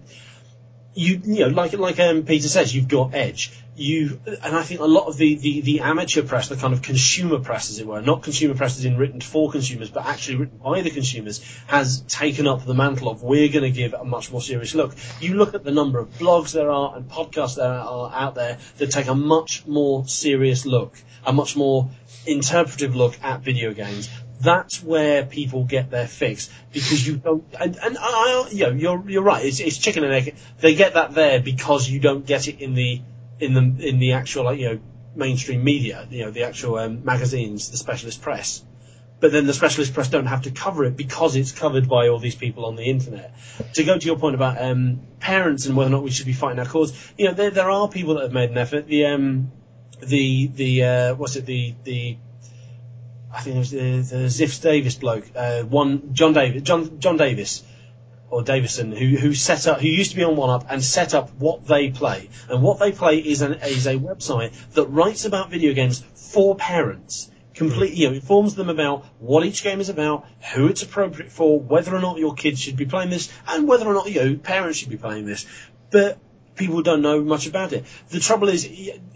you you know like like um, Peter says, you've got Edge. You and I think a lot of the, the, the amateur press, the kind of consumer press, as it were, not consumer press as in written for consumers, but actually written by the consumers, has taken up the mantle of we're going to give a much more serious look. You look at the number of blogs there are and podcasts there are out there that take a much more serious look, a much more interpretive look at video games that's where people get their fix because you don't. And, and I, you know, you're you're right. It's, it's chicken and egg. They get that there because you don't get it in the in the in the actual like, you know mainstream media. You know the actual um, magazines, the specialist press. but then the specialist press don't have to cover it because it's covered by all these people on the internet. To go to your point about um, parents and whether or not we should be fighting our cause, you know, there, there are people that have made an effort. The um, the the uh, what's it the the I think it was the, the Ziff Davis bloke, uh, one John Davis, John John Davis or Davison, who who set up, who used to be on One Up and set up what they play, and what they play is an is a website that writes about video games for parents. Complete, you know, informs them about what each game is about, who it's appropriate for, whether or not your kids should be playing this, and whether or not you know parents should be playing this. But people don't know much about it. The trouble is,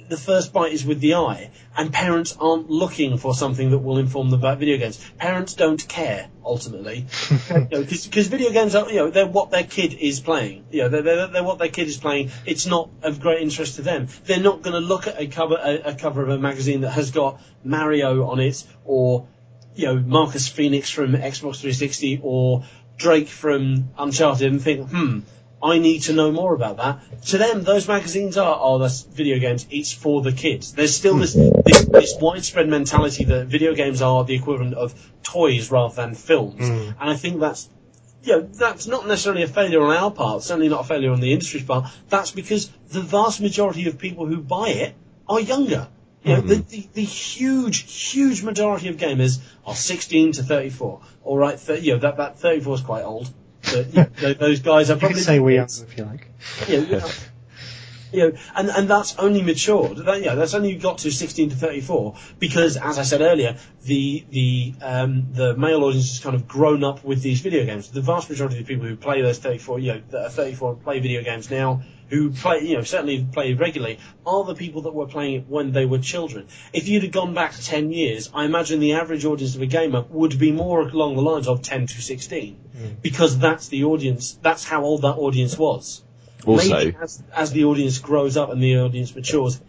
the first bite is with the eye, and parents aren't looking for something that will inform them about video games. Parents don't care ultimately, (laughs) because video games are, you know, they're what their kid is playing. You know, they're, they're, they're what their kid is playing. It's not of great interest to them. They're not going to look at a cover a, a cover of a magazine that has got Mario on it or you know, Marcus Phoenix from Xbox 360 or Drake from Uncharted and think, hmm, I need to know more about that. To them, those magazines are, oh, that's video games. It's for the kids. There's still this, this, this widespread mentality that video games are the equivalent of toys rather than films. Hmm. And I think that's, you know, that's not necessarily a failure on our part, certainly not a failure on the industry's part. That's because the vast majority of people who buy it are younger. You know, hmm. the, the, the huge, huge majority of gamers are 16 to 34. All right, th- you know, that, that 34 is quite old. But you know, those guys are probably say we are if you like. know, you know, you know, and, and that's only matured. That, yeah, that's only got to 16 to 34 because, as I said earlier, the the um, the male audience has kind of grown up with these video games. The vast majority of the people who play those 34, you know, that are 34 and play video games now, who play, you know, certainly play regularly, are the people that were playing it when they were children. If you'd have gone back 10 years, I imagine the average audience of a gamer would be more along the lines of 10 to 16 because that's the audience. That's how old that audience was Also, maybe as, as the audience grows up and the audience matures,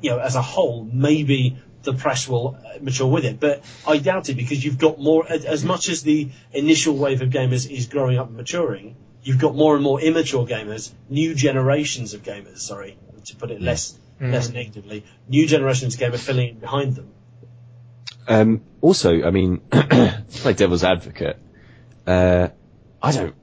you know, as a whole, maybe the press will uh, mature with it. But I doubt it because you've got more, as much as the initial wave of gamers is growing up and maturing, you've got more and more immature gamers, new generations of gamers, sorry, to put it less, less negatively, new generations of gamers filling in behind them. Um, also, I mean, (clears throat) to play devil's advocate, uh, I don't,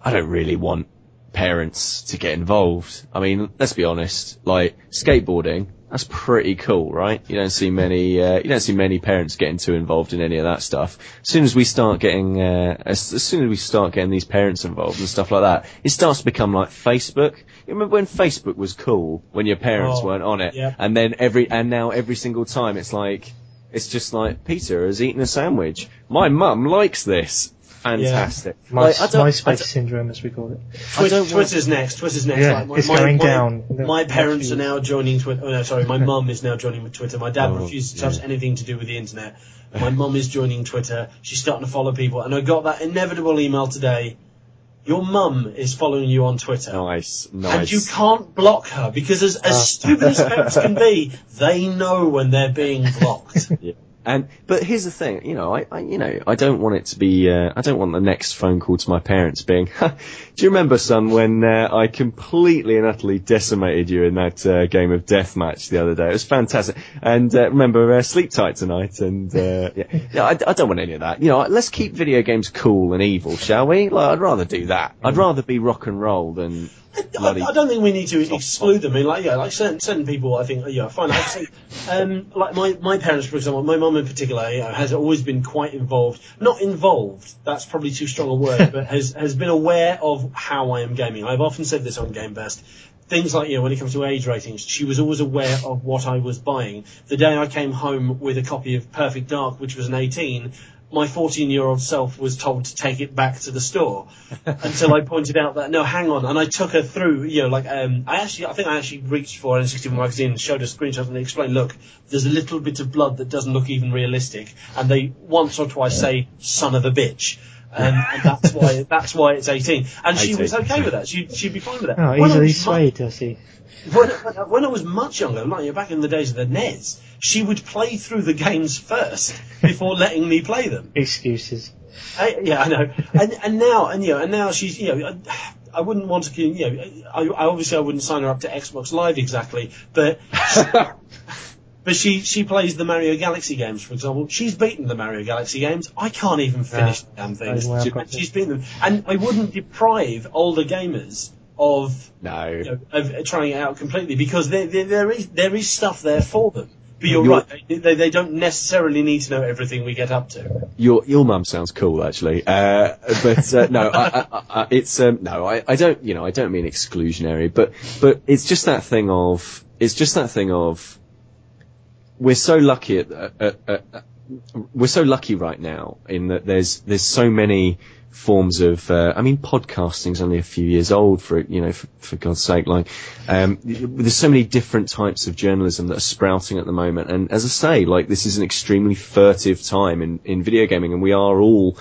I don't really want parents to get involved. I mean, let's be honest, like skateboarding, that's pretty cool, right? You don't see many, uh, you don't see many parents getting too involved in any of that stuff. As soon as we start getting, uh, as, as soon as we start getting these parents involved and stuff like that, it starts to become like Facebook. You remember when Facebook was cool when your parents Oh, weren't on it, yeah. and then every, and now every single time it's like, it's just like Peter has eaten a sandwich. My mum likes this. Fantastic. My, Like, I don't- I MySpace syndrome, as we call it. Twi- don't want- Twitter's next. Twitter's next. Yeah, Like, my, it's my, going my, down. My parents are now joining Twitter. Oh no, sorry, my mum is now joining with Twitter. My dad Oh, refuses to touch yeah. anything to do with the internet. My mum is joining Twitter. She's starting to follow people, and I got that inevitable email today. Your mum is following you on Twitter. Nice, nice. And you can't block her because, as, as ah. stupid as parents can be, they know when they're being blocked. (laughs) Yeah. And but here's the thing, you know, I, I you know I don't want it to be uh, I don't want the next phone call to my parents being, do you remember, son, when uh, I completely and utterly decimated you in that uh, game of death match the other day? It was fantastic. And uh, remember, uh, sleep tight tonight. And uh, yeah, yeah I, I don't want any of that. You know, let's keep video games cool and evil, shall we? Like, I'd rather do that. I'd rather be rock and roll than I. I don't think we need to exclude them. I mean, like, yeah, like certain, certain people, I think, yeah, fine. I'd say, um, like my, my parents, for example, my mum in particular, you know, has always been quite involved. Not involved, that's probably too strong a word, (laughs) but has, has been aware of how I am gaming. I've often said this on Gameburst. Things like, you know, when it comes to age ratings, she was always aware of what I was buying. The day I came home with a copy of Perfect Dark, which was an 18, my 14 year old self was told to take it back to the store (laughs) until I pointed out that no, hang on, and I took her through. You know, like um, I actually, I think I actually reached for N64 magazine and showed her screenshots and explained, look, there's a little bit of blood that doesn't look even realistic, and they once or twice say "son of a bitch." Um, (laughs) and that's why that's why it's 18, and she was okay with that. She she'd be fine with that. Oh, When I easily was mu- swayed, does he? when, when, when I was much younger, like you know, back in the days of the NES, she would play through the games first before letting me play them. Excuses. I, yeah, I know. And and now and you know and now she's you know I, I wouldn't want to you know I, I obviously I wouldn't sign her up to Xbox Live exactly, but (laughs) But she she plays the Mario Galaxy games, for example. She's beaten the Mario Galaxy games. I can't even finish the damn things. well, She- she's beaten them, and I wouldn't deprive older gamers of No. you know, of trying it out completely because there, there, there is there is stuff there for them. But you're You're- right; they, they, they don't necessarily need to know everything we get up to. Your your mum sounds cool, actually. Uh, but uh, no, I, I, I, it's um, no, I, I don't. You know, I don't mean exclusionary, but but it's just that thing of it's just that thing of we're so lucky at, at, at, at we're so lucky right now in that there's there's so many forms of uh, I mean podcasting's only a few years old for you know for, for God's sake like um, there's so many different types of journalism that are sprouting at the moment. And as I say like this is an extremely furtive time in, in video gaming and we are all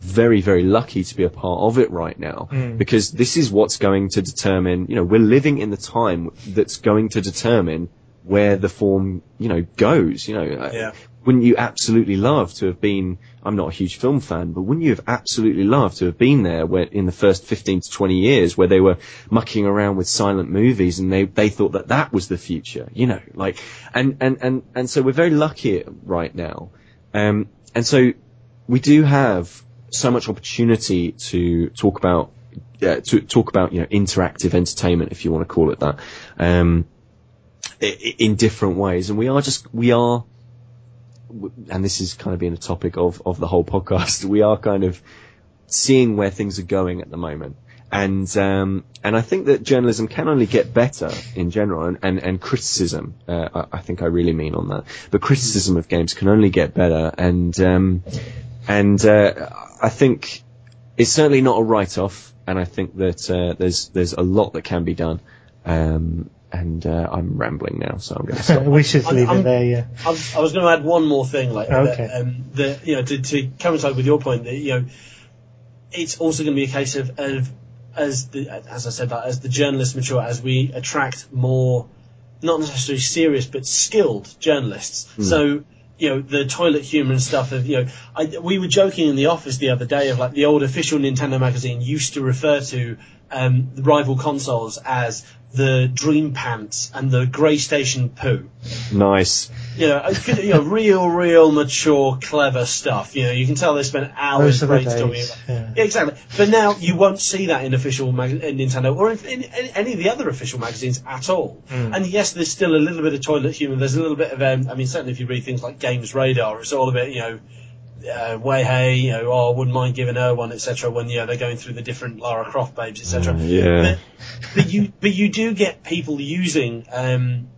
very very lucky to be a part of it right now. Because this is what's going to determine you know we're living in the time that's going to determine where the form you know goes you know Yeah. wouldn't you absolutely love to have been I'm not a huge film fan, but wouldn't you have absolutely loved to have been there where in the first 15 to 20 years where they were mucking around with silent movies and they, they thought that that was the future, you know, like, and, and, and, and so we're very lucky right now. Um, and so we do have so much opportunity to talk about, uh, to talk about, you know, interactive entertainment, if you want to call it that, um, in different ways. And we are just, we are, and this is kind of being a topic of, of the whole podcast, we are kind of seeing where things are going at the moment. And, um, and I think that journalism can only get better in general and, and, and criticism, uh, I, I think I really mean on that, but criticism of games can only get better. And, um, and, uh, I think it's certainly not a write-off. And I think that, uh, there's, there's a lot that can be done. Um, and, uh, I'm rambling now, so I'm going (laughs) to stop. we should I'm- leave I'm- it there. Yeah. I was, I was going to add one more thing, like Okay. that, um, that you know, to, to coincide with your point that you know, it's also going to be a case of, of as the as I said that as the journalists mature, as we attract more, not necessarily serious but skilled journalists. So you know the toilet humor and stuff of you know I, we were joking in the office the other day of like the old official Nintendo magazine used to refer to um, the rival consoles as the Dream Pants and the Grey Station Poo Nice. you know, I you know, real, real mature, clever stuff. You know, you can tell they spent hours Those are brainstorming. yeah. Yeah, exactly. But now you won't see that in official mag- in Nintendo or in, in, in any of the other official magazines at all. Hmm. And yes, there's still a little bit of toilet humor. There's a little bit of, um, I mean, certainly if you read things like Games Radar, it's all a bit, you know. Uh, way hey, you know, oh, I wouldn't mind giving her one, etc. When you know they're going through the different Lara Croft babes, etc. Yeah. But, but you, but you do get people using um,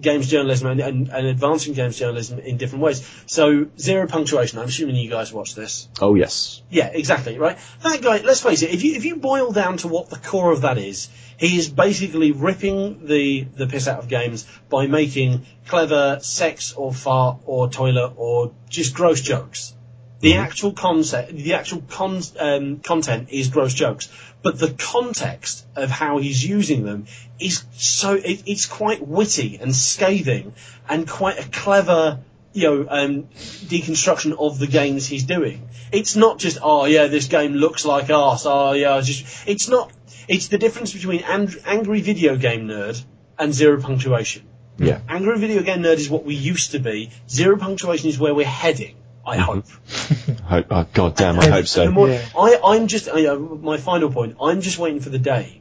games journalism and, and, and advancing games journalism in different ways. So zero punctuation. I'm assuming you guys watch this. Oh yes. Yeah, exactly, right? That guy, let's face it, if you, if you boil down to what the core of that is, he is basically ripping the, the piss out of games by making clever sex or fart or toilet or just gross jokes. The actual concept, the actual con, um, content is gross jokes, but the context of how he's using them is so, it, it's quite witty and scathing and quite a clever, you know, um, deconstruction of the games he's doing. It's not just, oh yeah, this game looks like arse, oh yeah, just, it's not, it's the difference between ang- angry video game nerd and zero punctuation. Yeah. Angry video game nerd is what we used to be, zero punctuation is where we're heading, I hope. (laughs) Hope, oh, God damn, I hope so. more, Yeah. I, I'm just, I, uh, my final point, I'm just waiting for the day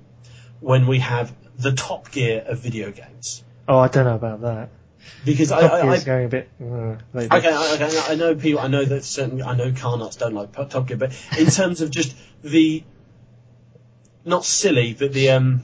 when we have the top gear of video games. Oh, I don't know about that. Because I, Top I, Gear's I, going a bit. Uh. Okay, I- okay, I know people. I know that certain. I know car nuts don't like Top Gear, but in terms of just the not silly, but the um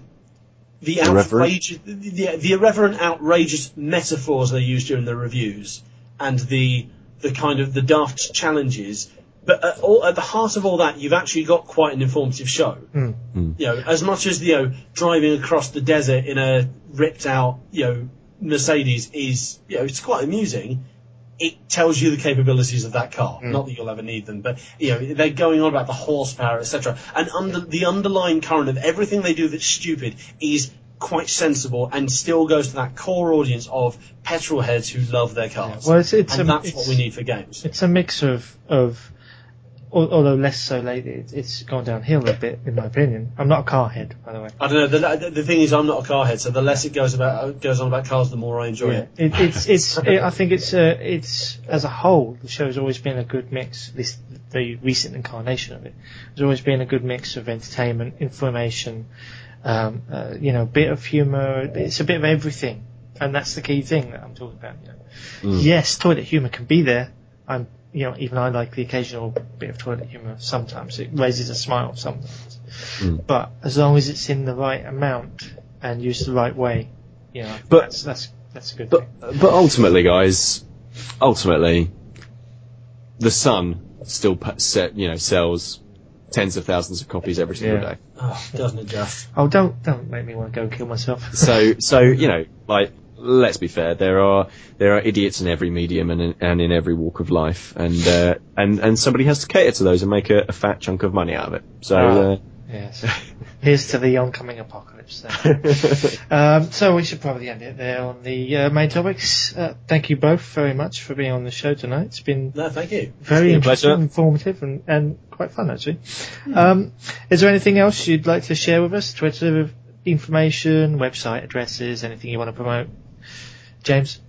the Irreverent? outrageous, the, the irreverent, outrageous metaphors they use during the reviews, and the the kind of the daft challenges. But at, all, at the heart of all that, you've actually got quite an informative show. Hmm. You know, as much as you know, driving across the desert in a ripped out, you know, Mercedes is, you know, it's quite amusing. It tells you the capabilities of that car. Not that you'll ever need them, but you know, they're going on about the horsepower, etc. And under the underlying current of everything they do that's stupid is quite sensible and still goes to that core audience of petrol heads who love their cars. Well, it's, it's and a, that's it's, what we need for games. It's a mix of of although less so lately, it, it's gone downhill a bit, in my opinion. I'm not a car head, by the way. I don't know. The, the thing is, I'm not a car head, so the less it goes about goes on about cars, the more I enjoy Yeah, it. it, it's it's. (laughs) It, I think it's uh, it's as a whole, the show's always been a good mix. This the recent incarnation of it has always been a good mix of entertainment, information, um, uh, you know, a bit of humour. It's a bit of everything, and that's the key thing that I'm talking about. You know. Yes, toilet humour can be there. I'm, you know, even I like the occasional bit of toilet humour. Sometimes it raises a smile. Sometimes, but as long as it's in the right amount and used the right way, you know, But- that's that's that's a good But thing. but ultimately, guys, ultimately, the Sun still set, you know sells tens of thousands of copies every single Yeah. day. Oh, doesn't it just? Oh, don't don't make me want to go kill myself. (laughs) So so you know like let's be fair, there are there are idiots in every medium and in, and in every walk of life, and uh, and and somebody has to cater to those and make a, a fat chunk of money out of it. So. Uh, yes. (laughs) Here's to the oncoming apocalypse. Then. (laughs) um, so we should probably end it there on the uh, main topics. Uh, thank you both very much for being on the show tonight. It's been No, thank you. very been a interesting, pleasure. informative, and, and quite fun actually. Um, is there anything else you'd like to share with us? Twitter information, website addresses, anything you want to promote? James?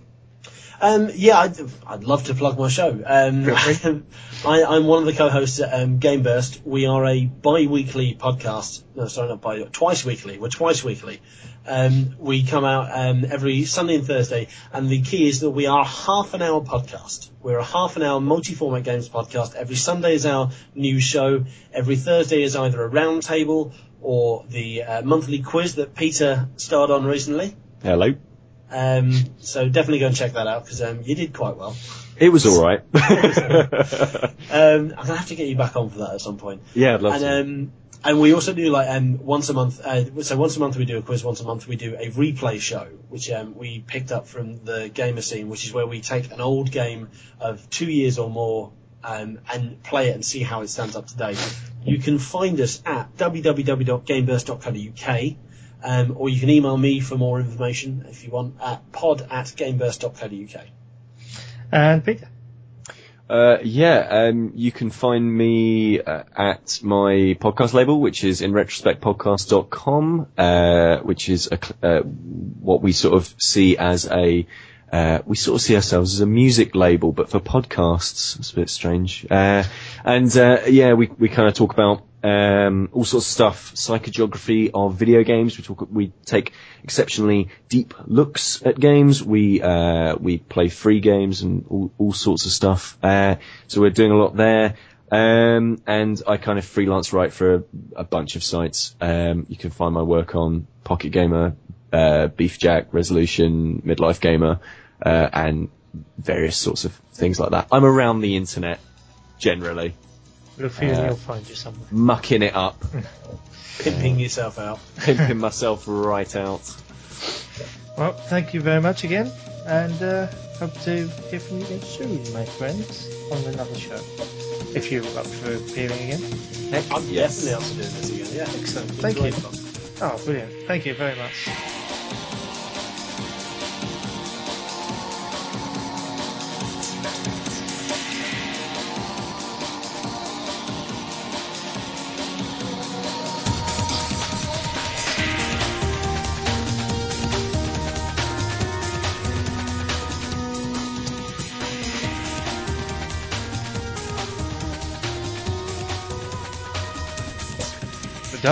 Um, yeah, I'd, I'd love to plug my show. Um, (laughs) I, I'm one of the co-hosts at um, Game Burst. We are a bi-weekly podcast. No, sorry, not bi. Twice weekly. We're twice weekly. Um, we come out um, every Sunday and Thursday, and the key is that we are a half an hour podcast. We're a half an hour multi-format games podcast. Every Sunday is our new show. Every Thursday is either a roundtable or the uh, monthly quiz that Peter starred on recently. hello. Um, so definitely go and check that out because um, you did quite well. It was all right. (laughs) Um, I'm gonna have to get you back on for that at some point. yeah, I'd love And to. um, and we also do like um, once a month. Uh, so once a month we do a quiz. Once a month we do a replay show, which um, we picked up from the gamer scene, which is where we take an old game of two years or more. Um, and play it and see how it stands up today. You can find us at www.gameburst.co.uk um, or you can email me for more information if you want at pod at gameburst.co.uk. And Peter? Uh, yeah, um, you can find me uh, at my podcast label, which is in retrospectpodcast.com, uh, which is a, uh, what we sort of see as a, uh, we sort of see ourselves as a music label, but for podcasts. It's a bit strange. Uh, and, uh, yeah, we, we kind of talk about, um, all sorts of stuff, psychogeography of video games. We talk, we take exceptionally deep looks at games. We, uh, we play free games and all, all sorts of stuff. Uh, so we're doing a lot there. Um, and I kind of freelance write for a, a bunch of sites. Um, you can find my work on Pocket Gamer, uh, Beef Jack, Resolution, Midlife Gamer, uh, and various sorts of things like that. I'm around the internet generally, Look for you and Uh, you'll find you somewhere. mucking it up, Pimping yourself out. (laughs) pimping myself right out. Well, thank you very much again, and uh, hope to hear from you again soon, my friends, on another show. If you're up for appearing again. I'm Yes. definitely up for doing this again. Yeah. Excellent. Thank great you. fun. Oh, brilliant. Thank you very much.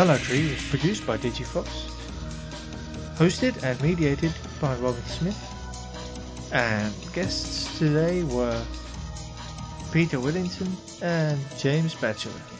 Dialogue was produced by DigiFox, hosted and mediated by Robin Smith, and guests today were Peter Willington and James Batchelor.